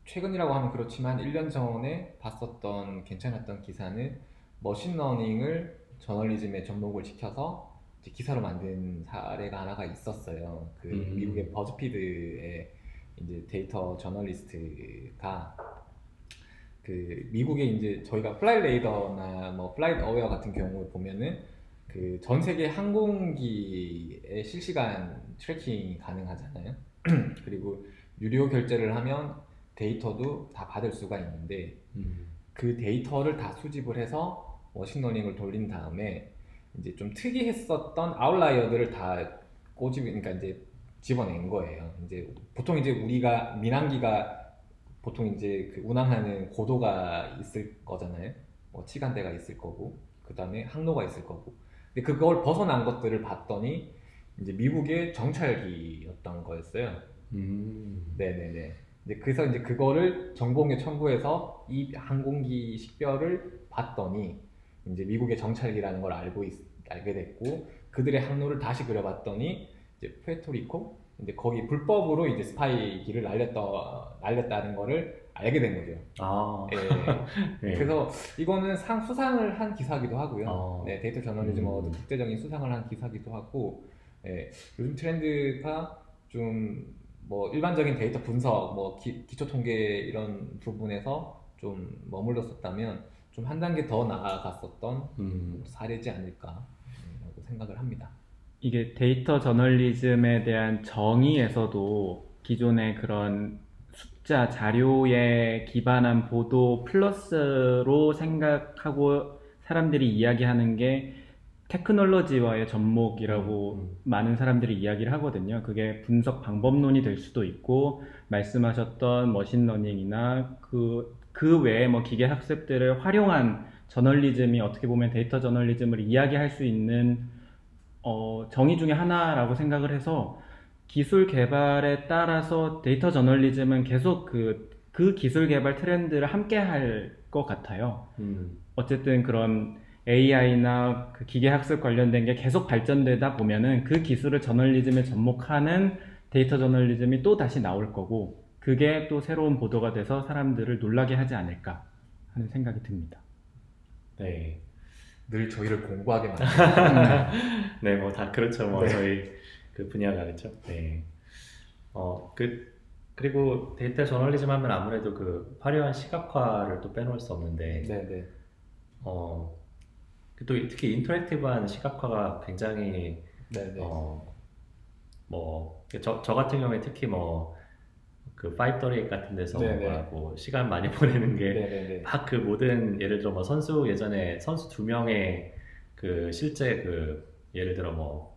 최근이라고 하면 그렇지만 1년 전에 봤었던 괜찮았던 기사는 machine learning을 저널리즘에 접목을 시켜서 이제 기사로 만든 사례가 하나가 있었어요. 그 음. 미국의 BuzzFeed의 이제 데이터 저널리스트가 그 미국에 이제 저희가 플라이 레이더나 뭐 FlightAware 같은 경우를 보면은 그 전 세계 항공기의 실시간 tracking이 가능하잖아요. 그리고 유료 결제를 하면 데이터도 다 받을 수가 있는데 음, 그 데이터를 다 수집을 해서 machine learning을 돌린 다음에 이제 좀 특이했었던 outlier들을 다 꼬집 그러니까 이제 집어낸 거예요. 이제 보통 이제 우리가 민항기가 보통 이제 그 운항하는 고도가 있을 거잖아요. 뭐 치간대가 있을 거고 그 다음에 항로가 있을 거고. 근데 그걸 벗어난 것들을 봤더니 이제 미국의 정찰기였던 거였어요. 음, 네네네. 이제 그래서 이제 그거를 정보공개 청구해서 이 항공기 식별을 봤더니 이제 미국의 정찰기라는 걸 알고 있- 알게 됐고 그들의 항로를 다시 그려봤더니 이제 푸에르토리코 이제 거기 불법으로 이제 스파이기를 날렸다 날렸다는 거를 알게 된 거죠. 아, 예. 네. 그래서 이거는 상 수상을 한 기사기도 하고요. 어. 네, 데이터 저널리즘 음. award 국제적인 수상을 한 기사기도 하고, 예, 요즘 트렌드가 좀 뭐 일반적인 데이터 분석, 뭐 기, 초 통계 이런 부분에서 좀 머물렀었다면 좀 한 단계 더 나아갔었던 음, 사례지 않을까라고 생각을 합니다. 이게 데이터 저널리즘에 대한 정의에서도 기존의 그런 숫자 자료에 기반한 보도 플러스로 생각하고 사람들이 이야기하는 게 테크놀로지와의 접목이라고 음. 많은 사람들이 이야기를 하거든요. 그게 분석 방법론이 될 수도 있고 말씀하셨던 machine learning이나 그, 그 외에 뭐 기계 학습들을 활용한 저널리즘이 어떻게 보면 데이터 저널리즘을 이야기할 수 있는 어, 정의 중에 하나라고 생각을 해서 기술 개발에 따라서 데이터 저널리즘은 계속 그, 그 기술 개발 트렌드를 함께 할 것 같아요. 음, 어쨌든 그런 AI나 그 기계 학습 관련된 게 계속 발전되다 보면은 그 기술을 저널리즘에 접목하는 데이터 저널리즘이 또 다시 나올 거고 그게 또 새로운 보도가 돼서 사람들을 놀라게 하지 않을까 하는 생각이 듭니다. 네. 늘 저희를 공부하게 만드는 네, 뭐 다 그렇죠. 뭐 네. 저희 그 분야가 그렇죠. 네. 어, 그 그리고 데이터 저널리즘 하면 아무래도 그 화려한 시각화를 또 빼놓을 수 없는데, 네, 네. 어, 그또 특히 interactive한 시각화가 굉장히 네, 네. 어, 뭐, 저, 저 같은 경우에 특히 뭐, 그, 538 같은 데서 네네. 뭐, 뭐 시간 많이 보내는 게, 네, 네, 네. 막그 모든, 예를 들어 뭐, 선수 예전에 선수 두 명의 그, 실제 그, 예를 들어 뭐,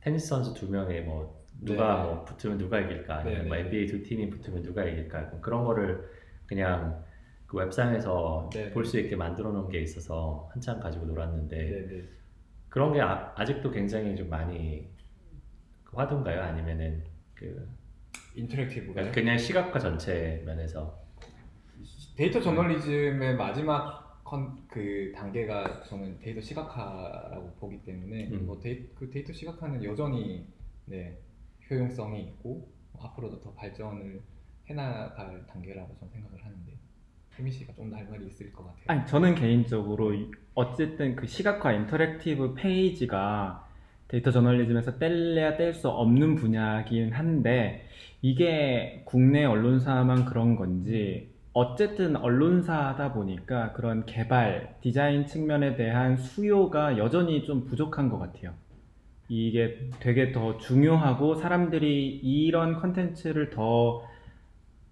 테니스 선수 두 명의 뭐, 누가 네네. 뭐, 붙으면 누가 이길까, 아니면 뭐, 네네. NBA 두 팀이 붙으면 누가 이길까, 그런 거를 그냥 그 웹상에서 네네. 볼수 있게 만들어 놓은 게 있어서 한참 가지고 놀았는데, 네, 네. 그런 게 아, 아직도 굉장히 좀 많이 그 화두인가요? 아니면은 그 interactive가 그냥 시각화 전체 면에서 데이터 저널리즘의 마지막 컨, 그 단계가 저는 데이터 시각화라고 보기 때문에 음. 뭐 데이, 그 데이터 시각화는 여전히 네, 효용성이 있고 앞으로도 더 발전을 해나갈 단계라고 저는 생각을 하는데 혜민 씨가 좀 더 할 말이 있을 것 같아요. 아니 저는 개인적으로 이- 어쨌든 그 시각화 interactive 페이지가 데이터 저널리즘에서 뗄래야 뗄 수 없는 분야긴 한데 이게 국내 언론사만 그런 건지 어쨌든 언론사다 보니까 그런 개발 디자인 측면에 대한 수요가 여전히 좀 부족한 것 같아요. 이게 되게 더 중요하고 사람들이 이런 컨텐츠를 더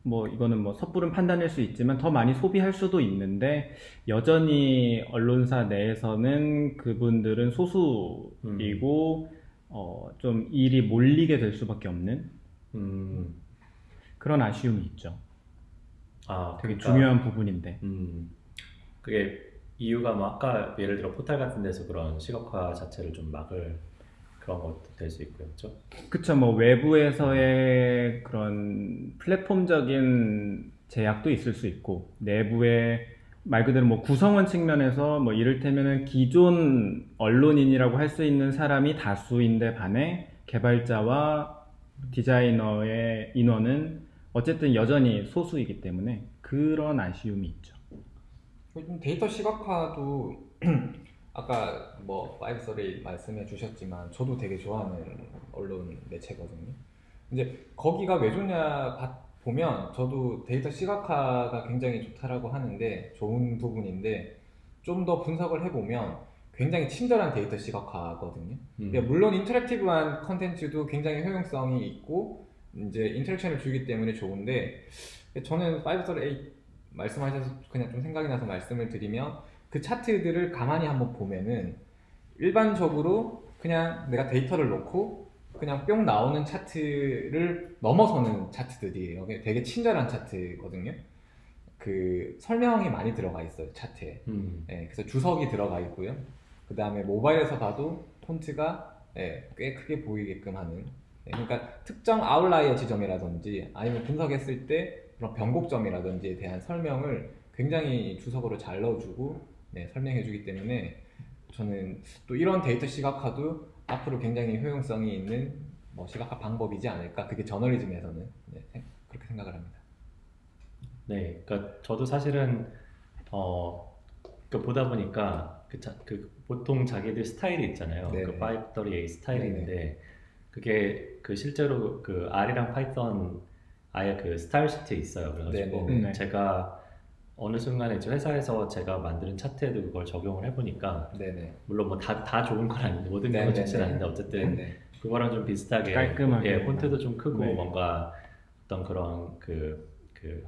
뭐 이거는 뭐 섣부른 판단일 수 있지만 더 많이 소비할 수도 있는데 여전히 언론사 내에서는 그분들은 소수이고 어, 좀 일이 몰리게 될 수밖에 없는 음, 그런 아쉬움이 있죠. 아 되게 그러니까, 중요한 부분인데. 음, 그게 이유가 뭐 아까 예를 들어 포탈 같은 데서 그런 시각화 자체를 좀 막을 그런 것도 될 수 있고요, 그렇죠? 그쵸, 뭐 외부에서의 그런 플랫폼적인 제약도 있을 수 있고 내부의 말 그대로 뭐 구성원 측면에서 뭐 이를테면은 기존 언론인이라고 할 수 있는 사람이 다수인데 반해 개발자와 디자이너의 인원은 어쨌든 여전히 소수이기 때문에 그런 아쉬움이 있죠. 요즘 데이터 시각화도 아까 뭐 FiveThirty 말씀해 주셨지만 저도 되게 좋아하는 언론 매체거든요. 이제 거기가 왜 좋냐 봐- 보면 저도 데이터 시각화가 굉장히 좋다라고 하는데 좋은 부분인데 좀 더 분석을 해보면 굉장히 친절한 데이터 시각화거든요. 음, 네, 물론 interactive한 컨텐츠도 굉장히 효용성이 있고 이제 interaction을 주기 때문에 좋은데 저는 538 말씀하셔서 그냥 좀 생각이 나서 말씀을 드리면 그 차트들을 가만히 한번 보면은 일반적으로 그냥 내가 데이터를 놓고 그냥 뿅 나오는 차트를 넘어서는 차트들이에요. 되게 친절한 차트거든요. 그 설명이 많이 들어가 있어요 차트에. 음, 예, 그래서 주석이 들어가 있고요. 그 다음에 모바일에서 봐도 폰트가 예, 꽤 크게 보이게끔 하는. 예, 그러니까 특정 outlier 지점이라든지 아니면 분석했을 때 그런 변곡점이라든지에 대한 설명을 굉장히 주석으로 잘 넣어주고 네, 설명해주기 때문에 저는 또 이런 데이터 시각화도 앞으로 굉장히 효용성이 있는 뭐 시각화 방법이지 않을까 그게 저널리즘에서는 네, 생- 그렇게 생각을 합니다. 네, 그러니까 저도 사실은 어, 그 보다 보니까 그, 자, 그 보통 자기들 스타일이 있잖아요. 네네. 그538 스타일이 있는데 그게 그 실제로 그 R이랑 Python 아예 그 style sheet에 있어요. 그래가지고 네네. 네. 제가 어느 순간에 이제 회사에서 제가 만드는 차트에도 그걸 적용을 해보니까 네네. 물론 뭐 다 다 좋은 건 아닌데 모든 게. 좋지는 않은데 어쨌든 네네. 그거랑 좀 비슷하게 깔끔하게. 예, 폰트도 좀 크고 네. 뭔가 어떤 그런 그 그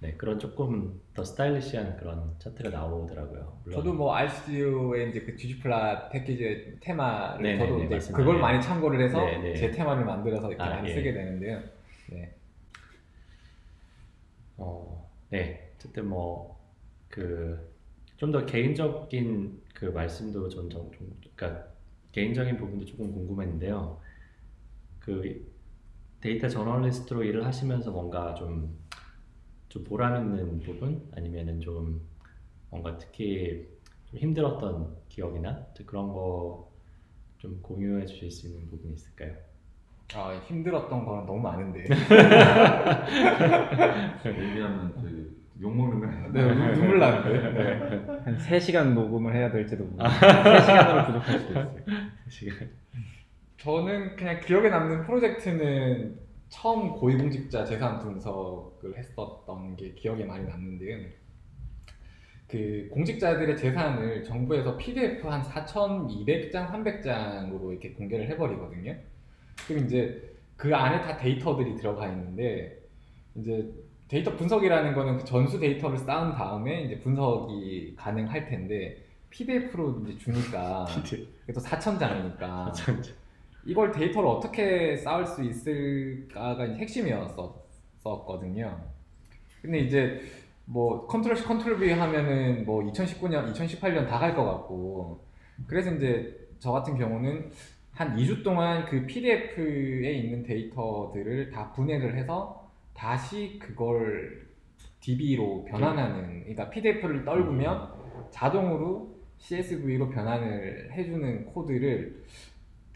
네, 그런 조금 더 스타일리시한 그런 차트가 나오더라고요. 물론 저도 뭐 RStu디오의 이제 그 ggplot 패키지의 테마를 네네네, 저도 이제 맞습니다. 그걸 네. 많이 참고를 해서 네네. 제 테마를 만들어서 이렇게 아, 많이 예. 쓰게 되는데요. 네. 어, 네, 어쨌든 뭐 그 좀 더 개인적인 그 말씀도 전 좀, 좀 그러니까 개인적인 부분도 조금 궁금했는데요. 그 데이터 저널리스트로 일을 하시면서 뭔가 좀, 좀 보람 있는 부분 아니면은 좀 뭔가 특히 좀 힘들었던 기억이나 그런 거 좀 공유해 주실 수 있는 부분이 있을까요? 아, 힘들었던 거는 너무 많은데. 얘기하면 그 욕먹는 거 아니야? 네, 눈- 눈물 나는데. 네. 한 3시간 녹음을 해야 될지도 모르겠어요. 3시간으로 부족할 수도 있어요. 지금 저는 그냥 기억에 남는 프로젝트는 처음 고위공직자 재산 분석을 했었던 게 기억에 많이 남는데요. 그 공직자들의 재산을 정부에서 PDF 한 4,200장, 300장으로 이렇게 공개를 해버리거든요. 그럼 이제 그 안에 다 데이터들이 들어가 있는데 이제 데이터 분석이라는 거는 그 전수 데이터를 쌓은 다음에 이제 분석이 가능할 텐데 PDF로 이제 주니까 그래서 4,000장이니까 이걸 데이터를 어떻게 쌓을 수 있을까가 이제 핵심이었었거든요. 근데 이제 뭐 control C control V 하면은 뭐 2019년, 2018년 다 갈 것 같고 그래서 이제 저 같은 경우는 한 2주 동안 그 PDF에 있는 데이터들을 다 분해를 해서 다시 그걸 DB로 변환하는 그러니까 PDF를 떨구면 자동으로 CSV로 변환을 해주는 코드를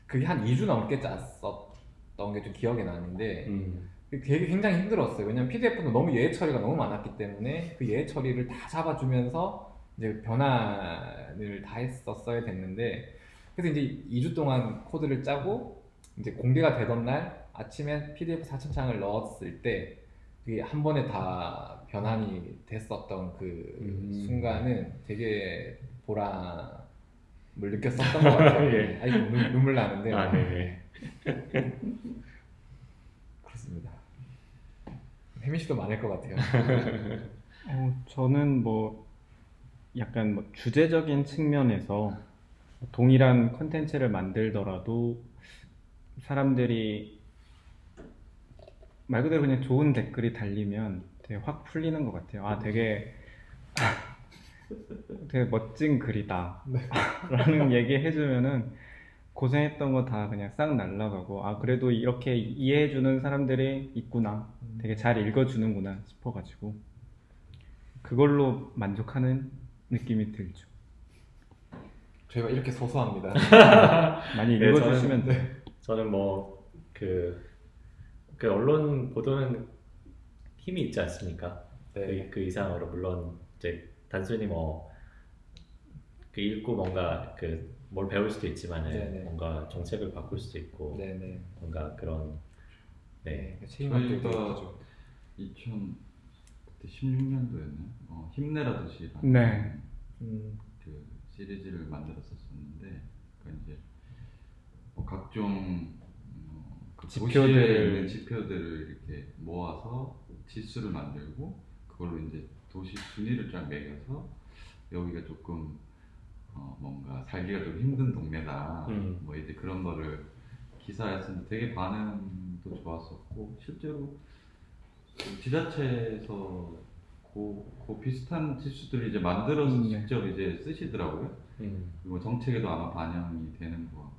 그게 한 2주 넘게 짰었던 게 좀 기억에 나는데 음, 되게 굉장히 힘들었어요. 왜냐면 PDF도 너무 예외 처리가 너무 많았기 때문에 그 예외 처리를 다 잡아주면서 이제 변환을 다 했었어야 됐는데 그래서 이제 2주 동안 코드를 짜고 이제 공개가 되던 날 아침에 PDF 4,000장을 넣었을 때 그게 한 번에 다 변환이 됐었던 그 음. 순간은 되게 보람을 느꼈었던 것 같아요. 예. 아니 눈, 눈물 나는데 아, 네. 그렇습니다. 혜민 씨도 많을 것 같아요. 어, 저는 뭐 약간 뭐 주제적인 측면에서 동일한 컨텐츠를 만들더라도 사람들이 말 그대로 그냥 좋은 댓글이 달리면 되게 확 풀리는 것 같아요. 아, 되게 되게 멋진 글이다. 라는 얘기 해주면은 고생했던 거 다 그냥 싹 날라가고 아 그래도 이렇게 이해해주는 사람들이 있구나. 되게 잘 읽어주는구나 싶어가지고 그걸로 만족하는 느낌이 들죠. 저희가 이렇게 소소합니다. 많이 네, 읽어주시면 저는- 돼요. 저는 뭐 그 그 언론 보도는 힘이 있지 않습니까? 네. 그, 그 이상으로 물론 이제 단순히 뭐 그 읽고 뭔가 그 뭘 배울 수도 있지만 네네. 뭔가 정책을 바꿀 수도 있고 네네. 뭔가 그런 네 있죠. 2016년도였나요? 어, 힘내라듯이라는 네. 음, 그 시리즈를 만들었었는데 그 이제 뭐 각종 어, 그 지표들을- 있는 지표들을 이렇게 모아서 지수를 만들고 그걸로 이제 도시 순위를 쫙 매겨서 여기가 조금 어, 뭔가 살기가 좀 힘든 동네다 음. 뭐 이제 그런 거를 기사였는데 되게 반응도 좋았었고 실제로 그 지자체에서 그, 그 비슷한 지수들을 이제 만들어서 음, 네. 직접 이제 쓰시더라고요. 음, 그리고 정책에도 아마 반영이 되는 것 같고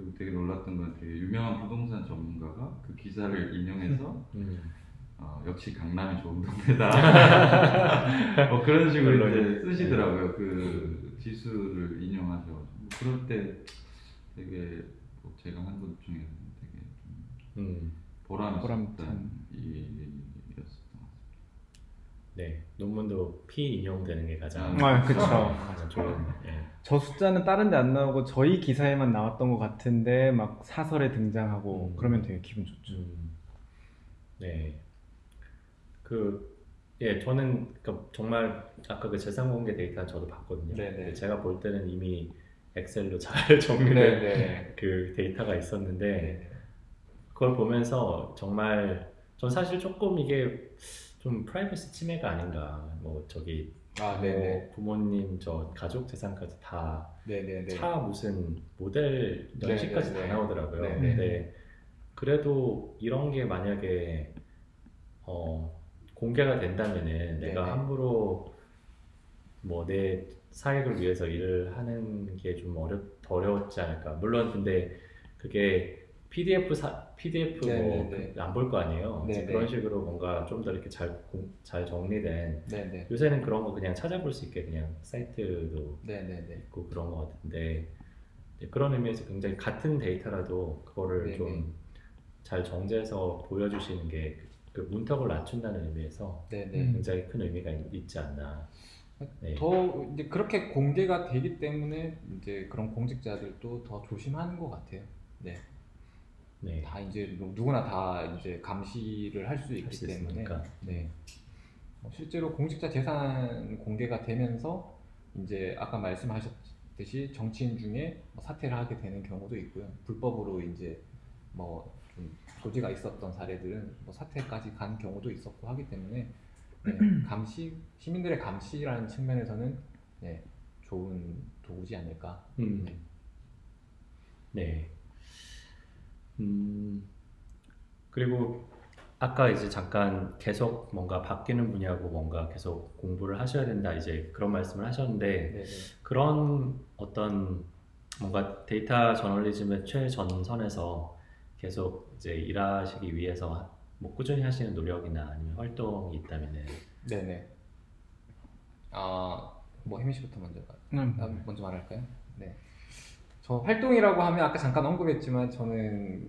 그리고 되게 놀랐던 건 되게 유명한 부동산 전문가가 그 기사를 인용해서 음, 어, 역시 강남이 좋은 동네다. 뭐 그런 식으로 이제 쓰시더라고요. 그 지수를 인용하셔가지고 뭐 그럴 때 되게 뭐 제가 한 것 중에 되게 좀 음, 보람 보람찬. 일이었었던 것. 네. 논문도 P 인용되는 게 가장 아, 그쵸. 가장 좋은. 예. 저 숫자는 다른 데 안 나오고 저희 기사에만 나왔던 것 같은데 막 사설에 등장하고 음. 그러면 되게 기분 좋죠. 음, 네. 그, 예, 저는 그 정말 아까 그 재산 공개 데이터 저도 봤거든요. 네네. 근데 제가 볼 때는 이미 엑셀로 잘 정리된 네네. 그 데이터가 있었는데 네. 그걸 보면서 정말 전 사실 조금 이게 좀 프라이버시 침해가 아닌가. 뭐 저기 아, 뭐 네네. 부모님 저 가족 재산까지 다. 차 무슨 모델 연식까지 네, 네, 다 네. 나오더라고요. 네, 네. 근데 그래도 이런 게 만약에 어, 공개가 된다면은 네, 내가 네. 함부로 뭐 내 사익을 위해서 일을 하는 게 좀 어렵 더 어려웠지 않을까. 물론 근데 그게 PDF 사 PDF 네, 뭐 네, 네. 안볼 거 아니에요. 그런 식으로 뭔가 좀 더 이렇게 잘 공- 잘 정리된 네네. 요새는 그런 거 그냥 찾아볼 수 있게 그냥 사이트도 네네네. 있고 그런 것 같은데 그런 의미에서 굉장히 같은 데이터라도 그거를. 좀 잘 정제해서 보여주시는 게 그 문턱을 낮춘다는 의미에서 네네. 굉장히 큰 의미가 있- 있지 않나. 네. 더 이제 그렇게 공개가 되기 때문에 이제 그런 공직자들도 더 조심하는 것 같아요. 네. 네. 다 이제 누- 누구나 다 이제 감시를 할수할 있기 수 때문에. 네. 뭐 실제로 공직자 재산 공개가 되면서 이제 아까 말씀하셨듯이 정치인 중에 뭐 사퇴를 하게 되는 경우도 있고요. 불법으로 이제 뭐좀 소지가 있었던 사례들은 뭐 사퇴까지 간 경우도 있었고 하기 때문에 네, 감시 시민들의 감시라는 측면에서는 네, 좋은 도구지 않을까. 음. 네. 네. 음, 그리고 아까 이제 잠깐 계속 뭔가 바뀌는 분야고 뭔가 계속 공부를 하셔야 된다 이제 그런 말씀을 하셨는데 네, 네. 그런 어떤 뭔가 데이터 저널리즘의 최전선에서 계속 이제 일하시기 위해서 뭐 꾸준히 하시는 노력이나 아니면 활동이 있다면은 네네. 아, 뭐 혜민 씨부터 먼저 말- 음. 아, 먼저 말할까요? 네. 저 활동이라고 하면 아까 잠깐 언급했지만 저는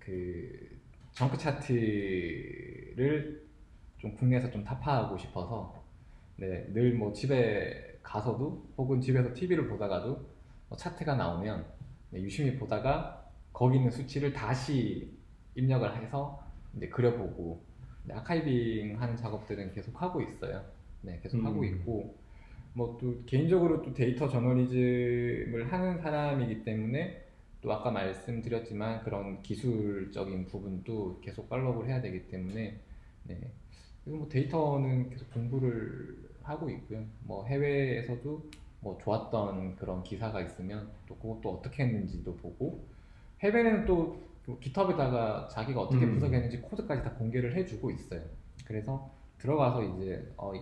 그 정크 차트를 좀 국내에서 좀 타파하고 싶어서 네, 늘 뭐 집에 가서도 혹은 집에서 TV를 보다가도 뭐 차트가 나오면 네, 유심히 보다가 거기 있는 수치를 다시 입력을 해서 이제 그려보고 네, 아카이빙 하는 작업들은 계속 하고 있어요. 네, 계속 하고 음. 있고 뭐 또 개인적으로 또 데이터 저널리즘을 하는 사람이기 때문에 또 아까 말씀드렸지만 그런 기술적인 부분도 계속 팔로우를 해야 되기 때문에 네. 그리고 뭐 데이터는 계속 공부를 하고 있고요. 뭐 해외에서도 뭐 좋았던 그런 기사가 있으면 또 그것도 어떻게 했는지도 보고 해외는 또 GitHub에다가 자기가 어떻게 음. 분석했는지 코드까지 다 공개를 해주고 있어요. 그래서 들어가서 이제 어,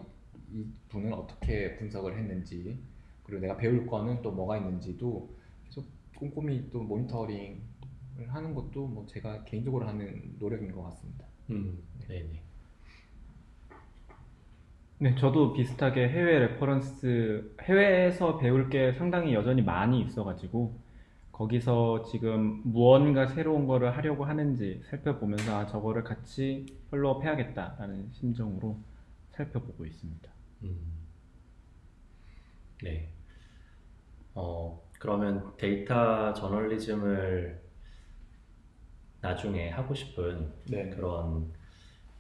이- 이 분은 어떻게 분석을 했는지 그리고 내가 배울 거는 또 뭐가 있는지도 계속 꼼꼼히 또 모니터링을 하는 것도 뭐 제가 개인적으로 하는 노력인 것 같습니다. 음, 네네. 네, 저도 비슷하게 해외 reference, 해외에서 배울 게 상당히 여전히 많이 있어가지고, 거기서 지금 무언가 새로운 거를 하려고 하는지 살펴보면서, 아, 저거를 같이 follow up 해야겠다라는 심정으로 살펴보고 있습니다. 음. 네. 어, 그러면 데이터 저널리즘을 나중에 하고 싶은 네. 그런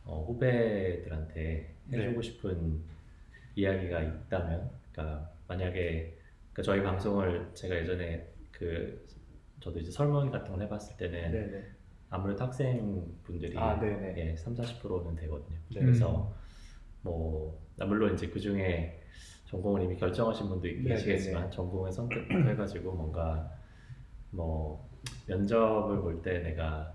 어, 후배들한테 해주고 싶은 이야기가 있다면, 그러니까 만약에 그러니까 저희 방송을 제가 예전에 그 저도 이제 설문 같은 걸 해봤을 때는 네네. 아무래도 학생분들이 아, 네네. 예, 3, 40%는 되거든요. 네. 그래서 뭐 아, 물론 이제 그 중에 전공을 이미 결정하신 분도 네네네. 계시겠지만 전공을 선택해가지고 뭔가 뭐 면접을 볼 때 내가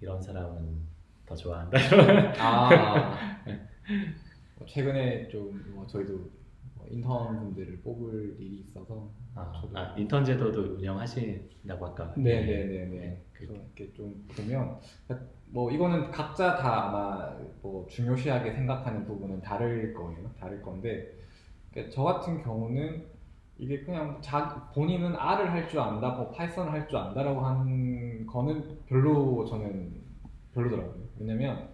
이런 사람은 더 좋아한다 이런 아, 뭐 최근에 좀 뭐 저희도 뭐 인턴 분들을 뽑을 일이 있어서 아, 저도 아, 인턴 제도도 운영하신다고 아까 네네네네. 네, 그래서 이렇게 좀 보면 뭐 이거는 각자 다 아마 뭐 중요시하게 생각하는 부분은 다를 거예요. 다를 건데 그러니까 저 같은 경우는 이게 그냥 자 본인은 R을 할 줄 안다, 뭐 파이썬을 할 줄 안다라고 하는 거는 별로 저는 별로더라고요. 왜냐면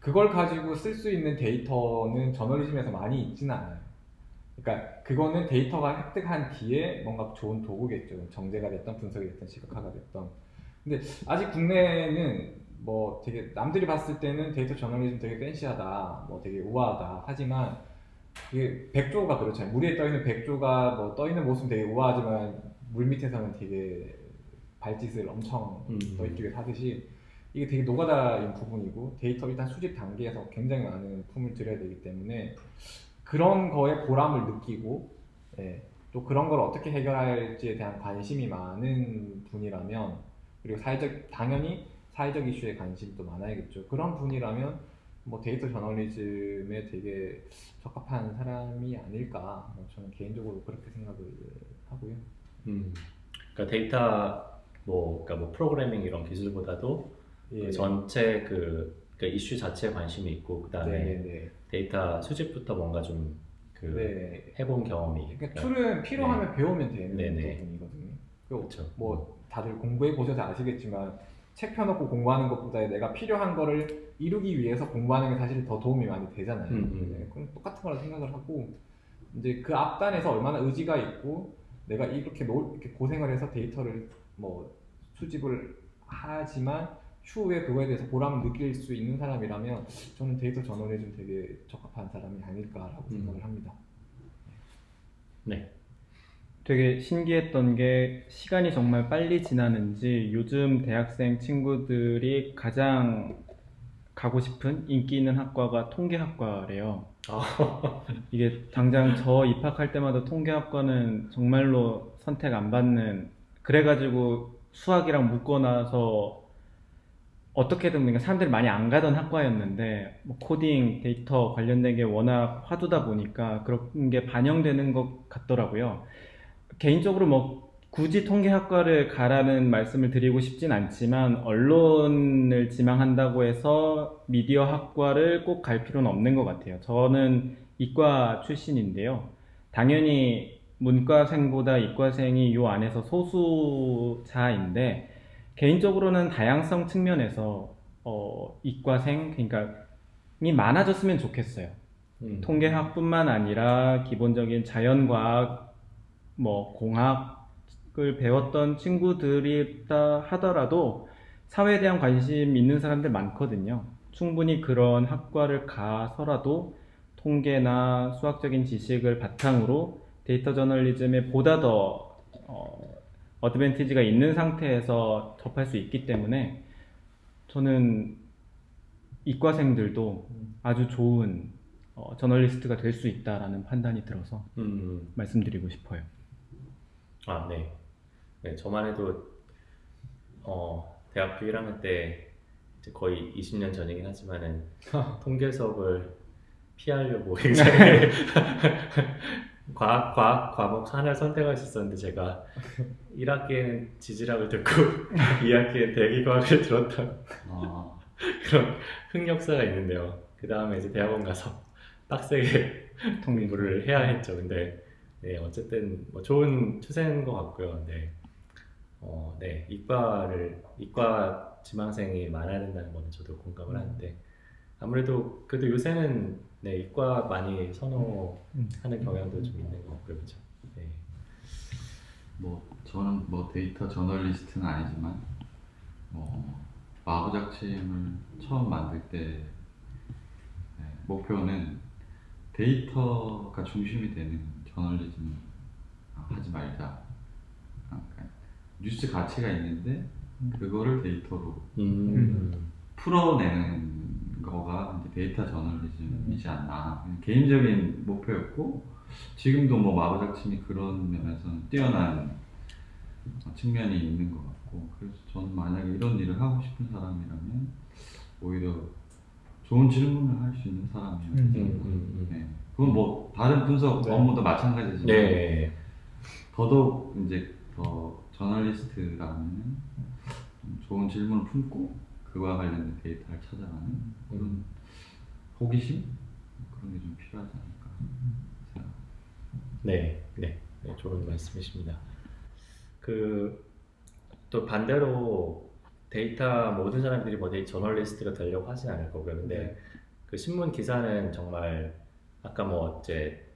그걸 가지고 쓸 수 있는 데이터는 저널리즘에서 많이 있지는 않아요. 그러니까 그거는 데이터가 획득한 뒤에 뭔가 좋은 도구겠죠. 정제가 됐던 분석이 됐던 시각화가 됐던. 근데 아직 국내는 뭐 되게 남들이 봤을 때는 데이터 저널리즘 되게 fancy하다, 뭐 되게 우아하다. 하지만 이게 백조가 그렇잖아요. 물 위에 떠 있는 백조가 뭐 떠 있는 모습은 되게 우아하지만 물 밑에서는 되게 발짓을 엄청 음. 너희쪽에 하듯이 이게 되게 노가다인 부분이고 데이터 일단 수집 단계에서 굉장히 많은 품을 들여야 되기 때문에 그런 거에 보람을 느끼고 예, 또 그런 걸 어떻게 해결할지에 대한 관심이 많은 분이라면 그리고 사회적 당연히 사회적 이슈에 관심도 많아야겠죠. 그런 분이라면 뭐 데이터 저널리즘에 되게 적합한 사람이 아닐까 뭐 저는 개인적으로 그렇게 생각을 하고요. 음, 그러니까 데이터 뭐, 그러니까 뭐 프로그래밍 이런 기술보다도 예. 그 전체 그 그러니까 이슈 자체에 관심이 있고 그다음에 네네네. 데이터 수집부터 뭔가 좀그 네. 해본 경험이 그러니까 tool은 필요하면 배우면 되는 네네. 부분이거든요. 그리고 그렇죠. 뭐 다들 공부해 보셔서 아시겠지만 책 펴놓고 공부하는 것보다 내가 필요한 거를 이루기 위해서 공부하는 게 사실 더 도움이 많이 되잖아요. 음, 음. 네, 그럼 똑같은 거라 생각을 하고 이제 그 앞단에서 얼마나 의지가 있고 내가 이렇게 노, 이렇게 고생을 해서 데이터를 뭐 수집을 하지만 추후에 그거에 대해서 보람을 느낄 수 있는 사람이라면 저는 데이터 저널리즘 되게 적합한 사람이 아닐까라고 음. 생각을 합니다. 네. 되게 신기했던 게 시간이 정말 빨리 지나는지 요즘 대학생 친구들이 가장 가고 싶은 인기 있는 학과가 통계학과래요. 이게 당장 저 입학할 때마다 통계학과는 정말로 선택 안 받는 그래가지고 수학이랑 묶어놔서 어떻게든 그러니까 사람들이 많이 안 가던 학과였는데 뭐 코딩 데이터 관련된 게 워낙 화두다 보니까 그런 게 반영되는 것 같더라고요. 개인적으로 뭐 굳이 통계학과를 가라는 말씀을 드리고 싶진 않지만 언론을 지망한다고 해서 미디어 학과를 꼭 갈 필요는 없는 것 같아요. 저는 이과 출신인데요. 당연히 문과생보다 이과생이 요 안에서 소수자인데 개인적으로는 다양성 측면에서 어, 이과생 그러니까 이 많아졌으면 좋겠어요. 음. 통계학뿐만 아니라 기본적인 자연과학, 뭐 공학을 배웠던 친구들이다 하더라도 사회에 대한 관심 있는 사람들 많거든요. 충분히 그런 학과를 가서라도 통계나 수학적인 지식을 바탕으로 데이터 저널리즘에 보다 더 어, 어드밴티지가 있는 상태에서 접할 수 있기 때문에 저는 이과생들도 아주 좋은 어, 저널리스트가 될 수 있다라는 판단이 들어서 음. 말씀드리고 싶어요. 아, 네. 네, 저만 해도 어, 대학교 1학년 때 이제 거의 20년 전이긴 하지만은 통계 수업을 피하려고 굉장히 과학, 과학 과목 하나를 선택할 수 있었는데 제가 1학기에는 지질학을 듣고 2학기에 대기과학을 들었던 아, 그런 흑역사가 있는데요. 그 다음에 이제 대학원 가서 빡세게 공부를 해야 했죠. 근데 네, 어쨌든 뭐 좋은 추세인 것 같고요. 네, 어, 네 이과를 이과 지망생이 많아야 된다는 거는 저도 공감을 음. 하는데 아무래도 그래도 요새는 네 이과 많이 선호하는 음. 경향도 좀 있는 것 같고요, 그렇죠. 네. 뭐 저는 뭐 데이터 저널리스트는 아니지만 뭐 마부작침을 처음 만들 때 네, 목표는 데이터가 중심이 되는 저널리즘 아, 하지 말자. 아, 그러니까 뉴스 가치가 있는데 그거를 데이터로 음. 풀어내는 거가 데이터 저널리즘이지 않나 개인적인 목표였고 지금도 뭐 마구작침이 그런 면에서는 뛰어난 측면이 있는 것 같고 그래서 저는 만약에 이런 일을 하고 싶은 사람이라면 오히려 좋은 질문을 할 수 있는 사람이어야 음, 음, 음, 음. 네, 그건 뭐 다른 분석 네. 업무도 마찬가지지만 네. 더더욱 이제 더 저널리스트라면 좀 좋은 질문을 품고 그와 관련된 데이터를 찾아가는 그런 호기심 그런 게 좀 필요하지 않을까 생각합니다. 네, 네, 네, 좋은 말씀이십니다. 그 또 반대로 데이터 모든 사람들이 뭐 데이터 저널리스트가 되려고 하진 않을 거고요. 근데 네. 그 신문 기사는 정말 아까 뭐 이제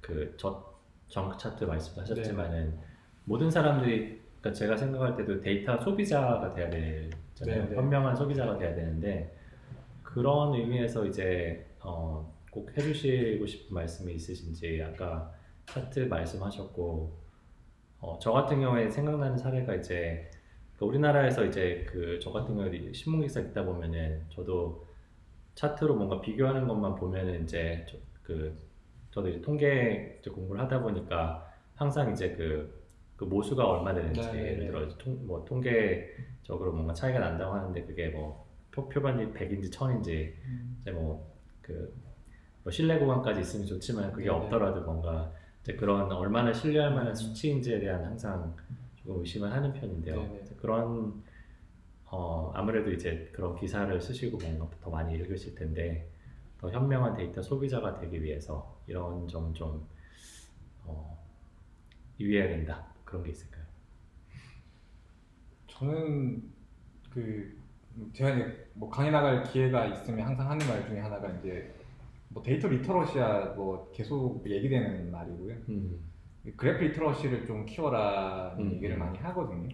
그저 junk chart 말씀하셨지만은 모든 사람들이 그러니까 제가 생각할 때도 데이터 소비자가 돼야 되잖아요. 네, 네. 현명한 소비자가 돼야 되는데 그런 의미에서 이제 어, 꼭 해주시고 싶은 말씀이 있으신지 아까 차트 말씀하셨고 어, 저 같은 경우에 생각나는 사례가 이제 그 우리나라에서 이제 그 저 같은 경우에 신문 기사 읽다 보면은 저도 차트로 뭔가 비교하는 것만 보면은 이제 저, 그 저도 이제 통계 공부를 하다 보니까 항상 이제 그, 그 모수가 얼마 되는지 네, 네, 예를 네. 들어 통, 뭐 통계 적으로 뭔가 차이가 난다고 하는데 그게 뭐 표, 표반이 100인지 1000인지 이제 뭐그 뭐 신뢰 구간까지 있으면 좋지만 그게 네, 네. 없더라도 뭔가 이제 그런 얼마나 신뢰할 만한 수치인지에 대한 항상 조금 의심을 하는 편인데요. 그런 어, 아무래도 이제 그런 기사를 쓰시고 뭔가 더 많이 읽으실 텐데 더 현명한 데이터 소비자가 되기 위해서 이런 점좀 어, 유의해야 된다 그런 게 있을까요? 저는 그 제가 이제 뭐 강의 나갈 기회가 있으면 항상 하는 말 중에 하나가 이제 뭐 데이터 literacy야 뭐 계속 얘기되는 말이고요. 음, 그래프 literacy를 좀 키워라는 음, 얘기를 음. 많이 하거든요.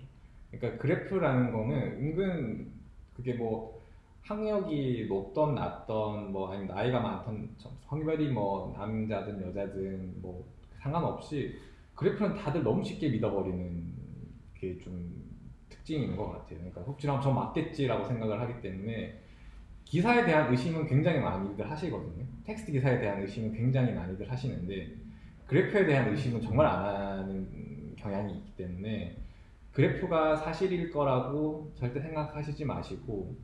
그러니까 그래프라는 거는 은근 그게 뭐 학력이 높던 낮던 뭐 아니면 나이가 많던 저- 성별이 뭐 남자든 여자든 뭐 상관없이 그래프는 다들 너무 쉽게 믿어버리는 게 좀 특징인 것 같아요. 그러니까 혹시나 저 맞겠지라고 생각을 하기 때문에 기사에 대한 의심은 굉장히 많이들 하시거든요. 텍스트 기사에 대한 의심은 굉장히 많이들 하시는데 그래프에 대한 의심은 정말 안 하는 경향이 있기 때문에 그래프가 사실일 거라고 절대 생각하시지 마시고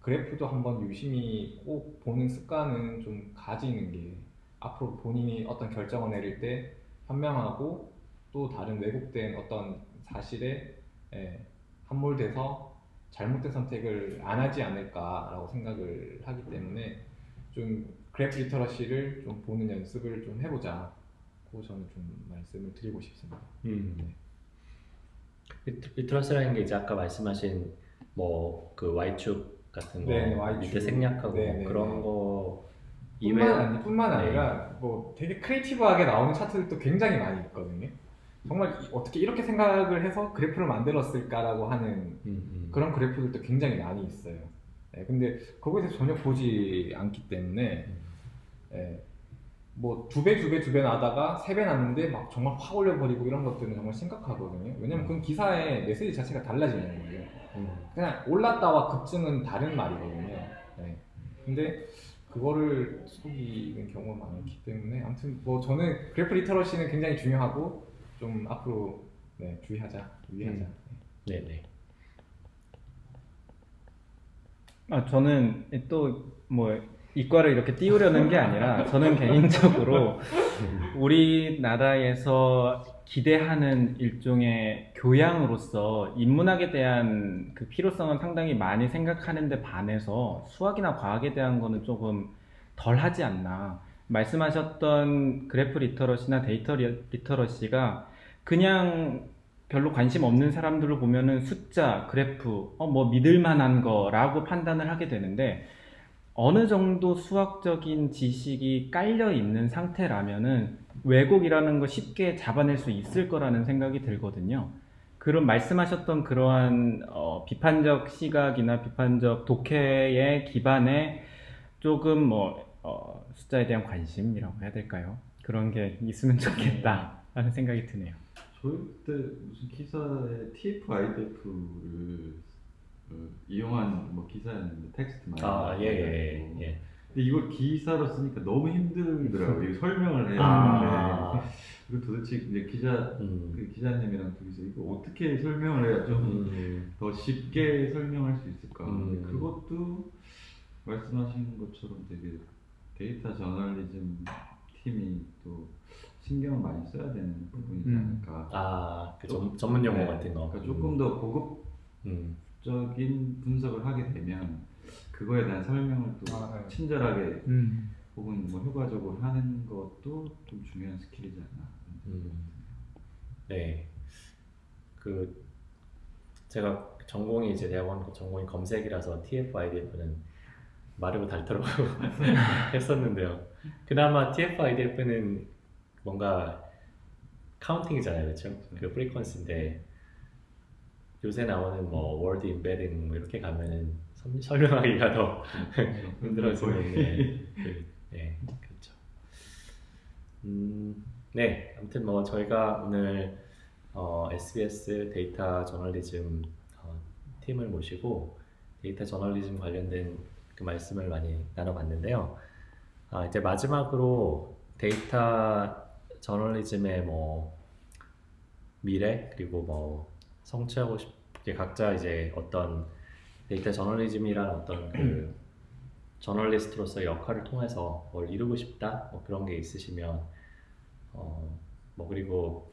그래프도 한번 유심히 꼭 보는 습관은 좀 가지는 게 앞으로 본인이 어떤 결정을 내릴 때 현명하고 또 다른 왜곡된 어떤 사실에 예, 함몰돼서 잘못된 선택을 안 하지 않을까라고 생각을 하기 때문에 좀 그래프 literacy를 좀 보는 연습을 좀 해보자. 고 저는 좀 말씀을 드리고 싶습니다. 음. literacy라는 게 이제 아까 말씀하신 뭐 그 Y축 같은 거 네, 네, Y축. 밑에 생략하고 네, 네, 그런 네. 거 뿐만, 이외에 아니, 뿐만 네. 아니라 뭐 되게 크리에이티브하게 나오는 차트들도 굉장히 많이 있거든요. 정말 이- 어떻게 이렇게 생각을 해서 그래프를 만들었을까라고 하는 음, 음. 그런 그래프들도 굉장히 많이 있어요. 네, 근데 거기에 대해서 전혀 보지 않기 때문에 예, 뭐두 배, 두 배, 두 배 나다가 세 배 났는데 막 정말 확 올려버리고 이런 것들은 정말 심각하거든요. 왜냐면 그건 기사의 메시지 자체가 달라지는 거예요. 음. 그냥 올랐다와 급증은 다른 말이거든요. 네. 근데 그거를 속이는 경우가 많기 때문에 아무튼 뭐 저는 그래프 리터러시는 굉장히 중요하고 좀 앞으로 네, 주의하자, 유의하자. 네, 네. 아, 저는 또 뭐 이과를 이렇게 띄우려는 게 아니라 저는 개인적으로 우리나라에서 기대하는 일종의 교양으로서 인문학에 대한 그 필요성은 상당히 많이 생각하는데 반해서 수학이나 과학에 대한 거는 조금 덜 하지 않나. 말씀하셨던 그래프 literacy나 데이터 li- literacy가 그냥 별로 관심 없는 사람들로 보면은 숫자, 그래프, 어, 뭐 믿을 만한 거라고 판단을 하게 되는데 어느 정도 수학적인 지식이 깔려 있는 상태라면은 왜곡이라는 거 쉽게 잡아낼 수 있을 거라는 생각이 들거든요. 그런 말씀하셨던 그러한 어, 비판적 시각이나 비판적 독해의 기반에 조금 뭐 어, 숫자에 대한 관심이라고 해야 될까요? 그런 게 있으면 좋겠다라는 생각이 드네요. 저희 때 무슨 기사에 TF IDF를 어, 이용한 뭐 기사였는데 텍스트 많이 아, 예, 예, 나와가지고. 예. 근데 이걸 기사로 쓰니까 너무 힘들더라고요. 이거 설명을 해야 아, 되는데 그리고 도대체 이제 기자 음. 그 기자님이랑 둘이서 이거 어떻게 설명을 해야 좀 음. 더 쉽게 설명할 수 있을까? 음. 그것도 말씀하신 것처럼 되게 데이터 저널리즘 팀이 또 신경을 많이 써야 되는 부분이지 음. 않을까. 아, 그 전, 전문 용어 네, 같은 거. 그러니까 조금 더 음. 고급적인 분석을 하게 되면 그거에 대한 설명을 또 아, 네. 친절하게 음. 혹은 뭐 효과적으로 하는 것도 좀 중요한 skill이지 않나. 음. 네. 그 제가 전공이 이제 대학원 전공이 검색이라서 TF-IDF는 마르고 닳도록 했었는데요. 그나마 TF-IDF는 뭔가 counting이잖아요, 그렇죠? 그 frequency인데 요새 나오는 뭐 word embedding 뭐 이렇게 가면은 설- 설명하기가 더 힘들어지는 네, 그, 네, 그렇죠. 음, 네, 아무튼 뭐 저희가 오늘 어, SBS 데이터 저널리즘 어, 팀을 모시고 데이터 저널리즘 관련된 그 말씀을 많이 나눠봤는데요. 아, 이제 마지막으로 데이터 저널리즘의 뭐 미래 그리고 뭐 성취하고 싶은 게 각자 이제 어떤 데이터 저널리즘이라는 어떤 그 저널리스트로서의 역할을 통해서 뭘 이루고 싶다 뭐 그런 게 있으시면 어 뭐 그리고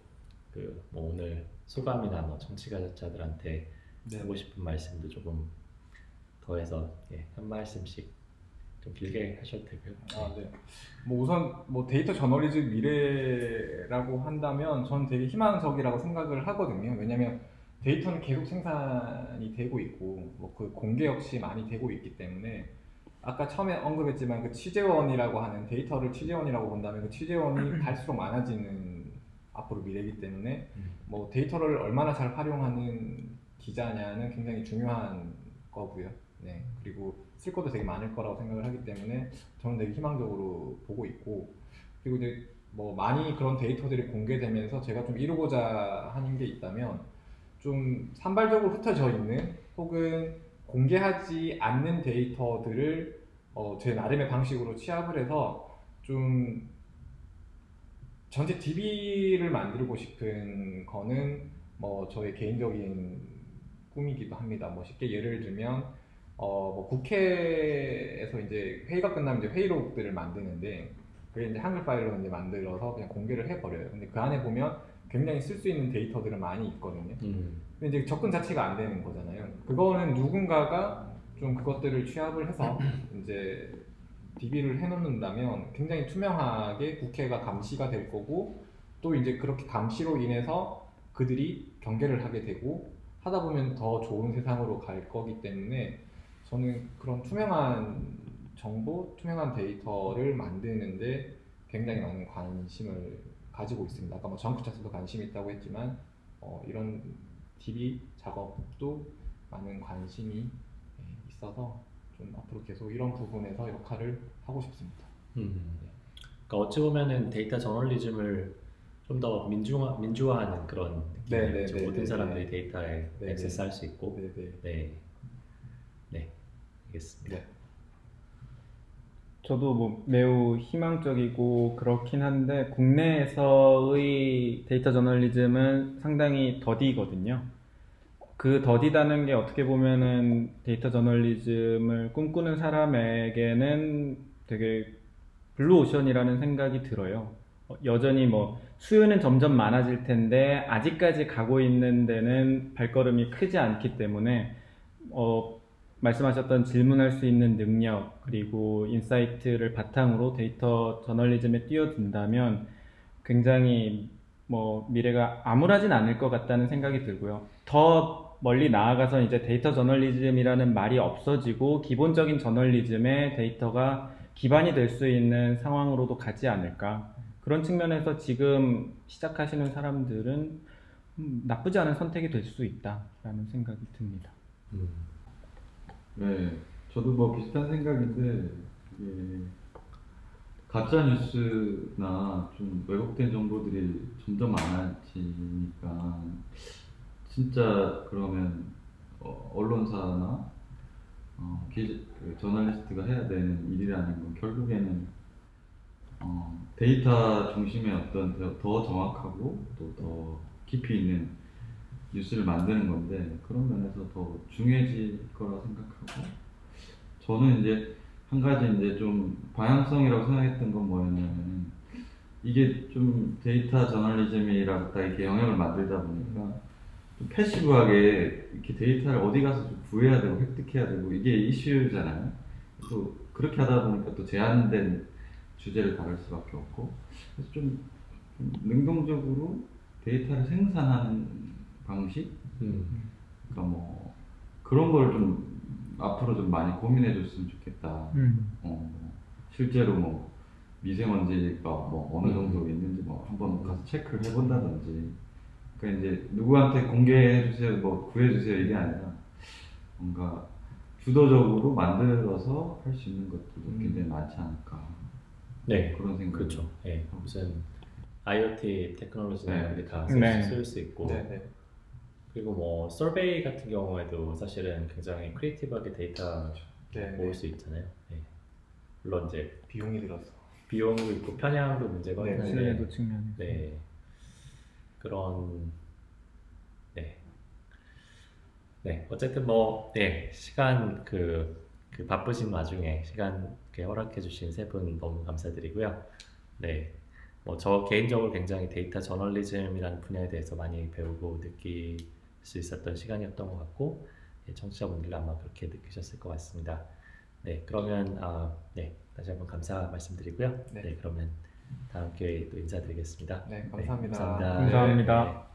그 뭐 오늘 소감이나 뭐 청취자들한테 네. 하고 싶은 말씀도 조금 더해서 예, 한 말씀씩 좀 길게 하셔도 되고요. 아, 네. 뭐 우선 뭐 데이터 저널리즘 미래라고 한다면 전 되게 희망적이라고 생각을 하거든요. 왜냐하면 데이터는 계속 생산이 되고 있고 뭐 그 공개 역시 많이 되고 있기 때문에 아까 처음에 언급했지만 그 취재원이라고 하는 데이터를 취재원이라고 본다면 그 취재원이 갈수록 많아지는 앞으로 미래이기 때문에 음. 뭐 데이터를 얼마나 잘 활용하는 기자냐는 굉장히 중요한 거고요. 네. 그리고 쓸 것도 되게 많을 거라고 생각을 하기 때문에 저는 되게 희망적으로 보고 있고 그리고 이제 뭐 많이 그런 데이터들이 공개되면서 제가 좀 이루고자 하는 게 있다면 좀 산발적으로 흩어져 있는 혹은 공개하지 않는 데이터들을 어, 제 나름의 방식으로 취합을 해서 좀 전체 DB를 만들고 싶은 거는 뭐 저의 개인적인 꿈이기도 합니다. 뭐 쉽게 예를 들면 어, 뭐 국회에서 이제 회의가 끝나면 이제 회의록들을 만드는데 그게 이제 한글 파일로 이제 만들어서 그냥 공개를 해버려요. 근데 그 안에 보면 굉장히 쓸 수 있는 데이터들은 많이 있거든요. 음, 근데 이제 접근 자체가 안 되는 거잖아요. 그거는 누군가가 좀 그것들을 취합을 해서 이제 DB를 해놓는다면 굉장히 투명하게 국회가 감시가 될 거고 또 이제 그렇게 감시로 인해서 그들이 경계를 하게 되고 하다 보면 더 좋은 세상으로 갈 거기 때문에 저는 그런 투명한 정보, 투명한 데이터를 만드는데 굉장히 많은 관심을 가지고 있습니다. 아까 뭐 정크 차트도 관심이 있다고 했지만 어, 이런 DB 작업도 많은 관심이 예, 있어서 좀 앞으로 계속 이런 부분에서 역할을 하고 싶습니다. 음. 그러니까 어찌 보면은 데이터 저널리즘을 좀 더 민주화 민주화하는 그런 네, 느낌이죠. 네, 네, 모든 네, 사람들이 네. 데이터에 네, 액세스할 수 있고, 네네. 네, 네, 알겠습니다. 네. 저도 뭐 매우 희망적이고 그렇긴 한데 국내에서의 데이터 저널리즘은 상당히 더디거든요. 그 더디다는 게 어떻게 보면은 데이터 저널리즘을 꿈꾸는 사람에게는 되게 블루오션이라는 생각이 들어요. 어, 여전히 뭐 수요는 점점 많아질 텐데 아직까지 가고 있는 데는 발걸음이 크지 않기 때문에 어, 말씀하셨던 질문할 수 있는 능력 그리고 insight를 바탕으로 데이터 저널리즘에 뛰어든다면 굉장히 뭐 미래가 암울하진 않을 것 같다는 생각이 들고요. 더 멀리 나아가서 이제 데이터 저널리즘이라는 말이 없어지고 기본적인 저널리즘에 데이터가 기반이 될 수 있는 상황으로도 가지 않을까. 그런 측면에서 지금 시작하시는 사람들은 음, 나쁘지 않은 선택이 될 수 있다라는 생각이 듭니다. 음, 네, 저도 뭐 비슷한 생각인데 이게 가짜 뉴스나 좀 왜곡된 정보들이 점점 많아지니까 진짜 그러면 어, 언론사나 어, 기, 그 저널리스트가 해야 되는 일이라는 건 결국에는 어, 데이터 중심의 어떤 더, 더 정확하고 또 더 깊이 있는 뉴스를 만드는 건데 그런 면에서 더 중요해질 거라 생각하고 저는 이제 한 가지 이제 좀 방향성이라고 생각했던 건 뭐였냐면 이게 좀 데이터 저널리즘이라고 딱 이렇게 영역을 만들다 보니까 좀 passive하게 이렇게 데이터를 어디 가서 좀 구해야 되고 획득해야 되고 이게 이슈잖아요. 또 그렇게 하다 보니까 또 제한된 주제를 다룰 수밖에 없고 그래서 좀, 좀 능동적으로 데이터를 생산하는 방식 음. 그러니까 뭐 그런 걸 좀 앞으로 좀 많이 고민해 줬으면 좋겠다. 음. 어, 뭐 실제로 뭐 미세먼지가 뭐 어느 정도 있는지 뭐 한번 가서 체크를 해본다든지 그러니까 이제 누구한테 공개해 주세요 뭐 구해 주세요 이게 아니라 뭔가 주도적으로 만들어서 할 수 있는 것들도 음. 굉장히 많지 않을까 네, 그런 생각 그렇죠. 예, 무슨 IoT 테크놀로지나 네. 이런 게 다 네. 쓸 수 있고 네 네. 그리고 뭐 survey 같은 경우에도 사실은 굉장히 creative하게 데이터 네. 모을 수 있잖아요. 예. 물론 이제 비용이 들어서. 비용도 있고 편향도 문제가 네, 있는데 신뢰도 측면에서. 네 그런 네. 네 어쨌든 뭐 네 시간 그, 그 바쁘신 와중에 시간 이렇게 허락해 주신 세 분 너무 감사드리고요. 네. 뭐 저 개인적으로 굉장히 데이터 저널리즘이라는 분야에 대해서 많이 배우고 느낄 수 있었던 시간이었던 것 같고 예, 청취자분들도 아마 그렇게 느끼셨을 것 같습니다. 네 그러면 아, 네 다시 한번 감사 말씀드리고요. 네. 네, 그러면 다음 기회에 또 인사드리겠습니다. 네, 감사합니다. 감사합니다. 감사합니다. 네.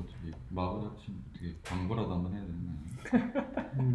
어차피 마블 합치면 어떻게 광고라도 한번 해야 되나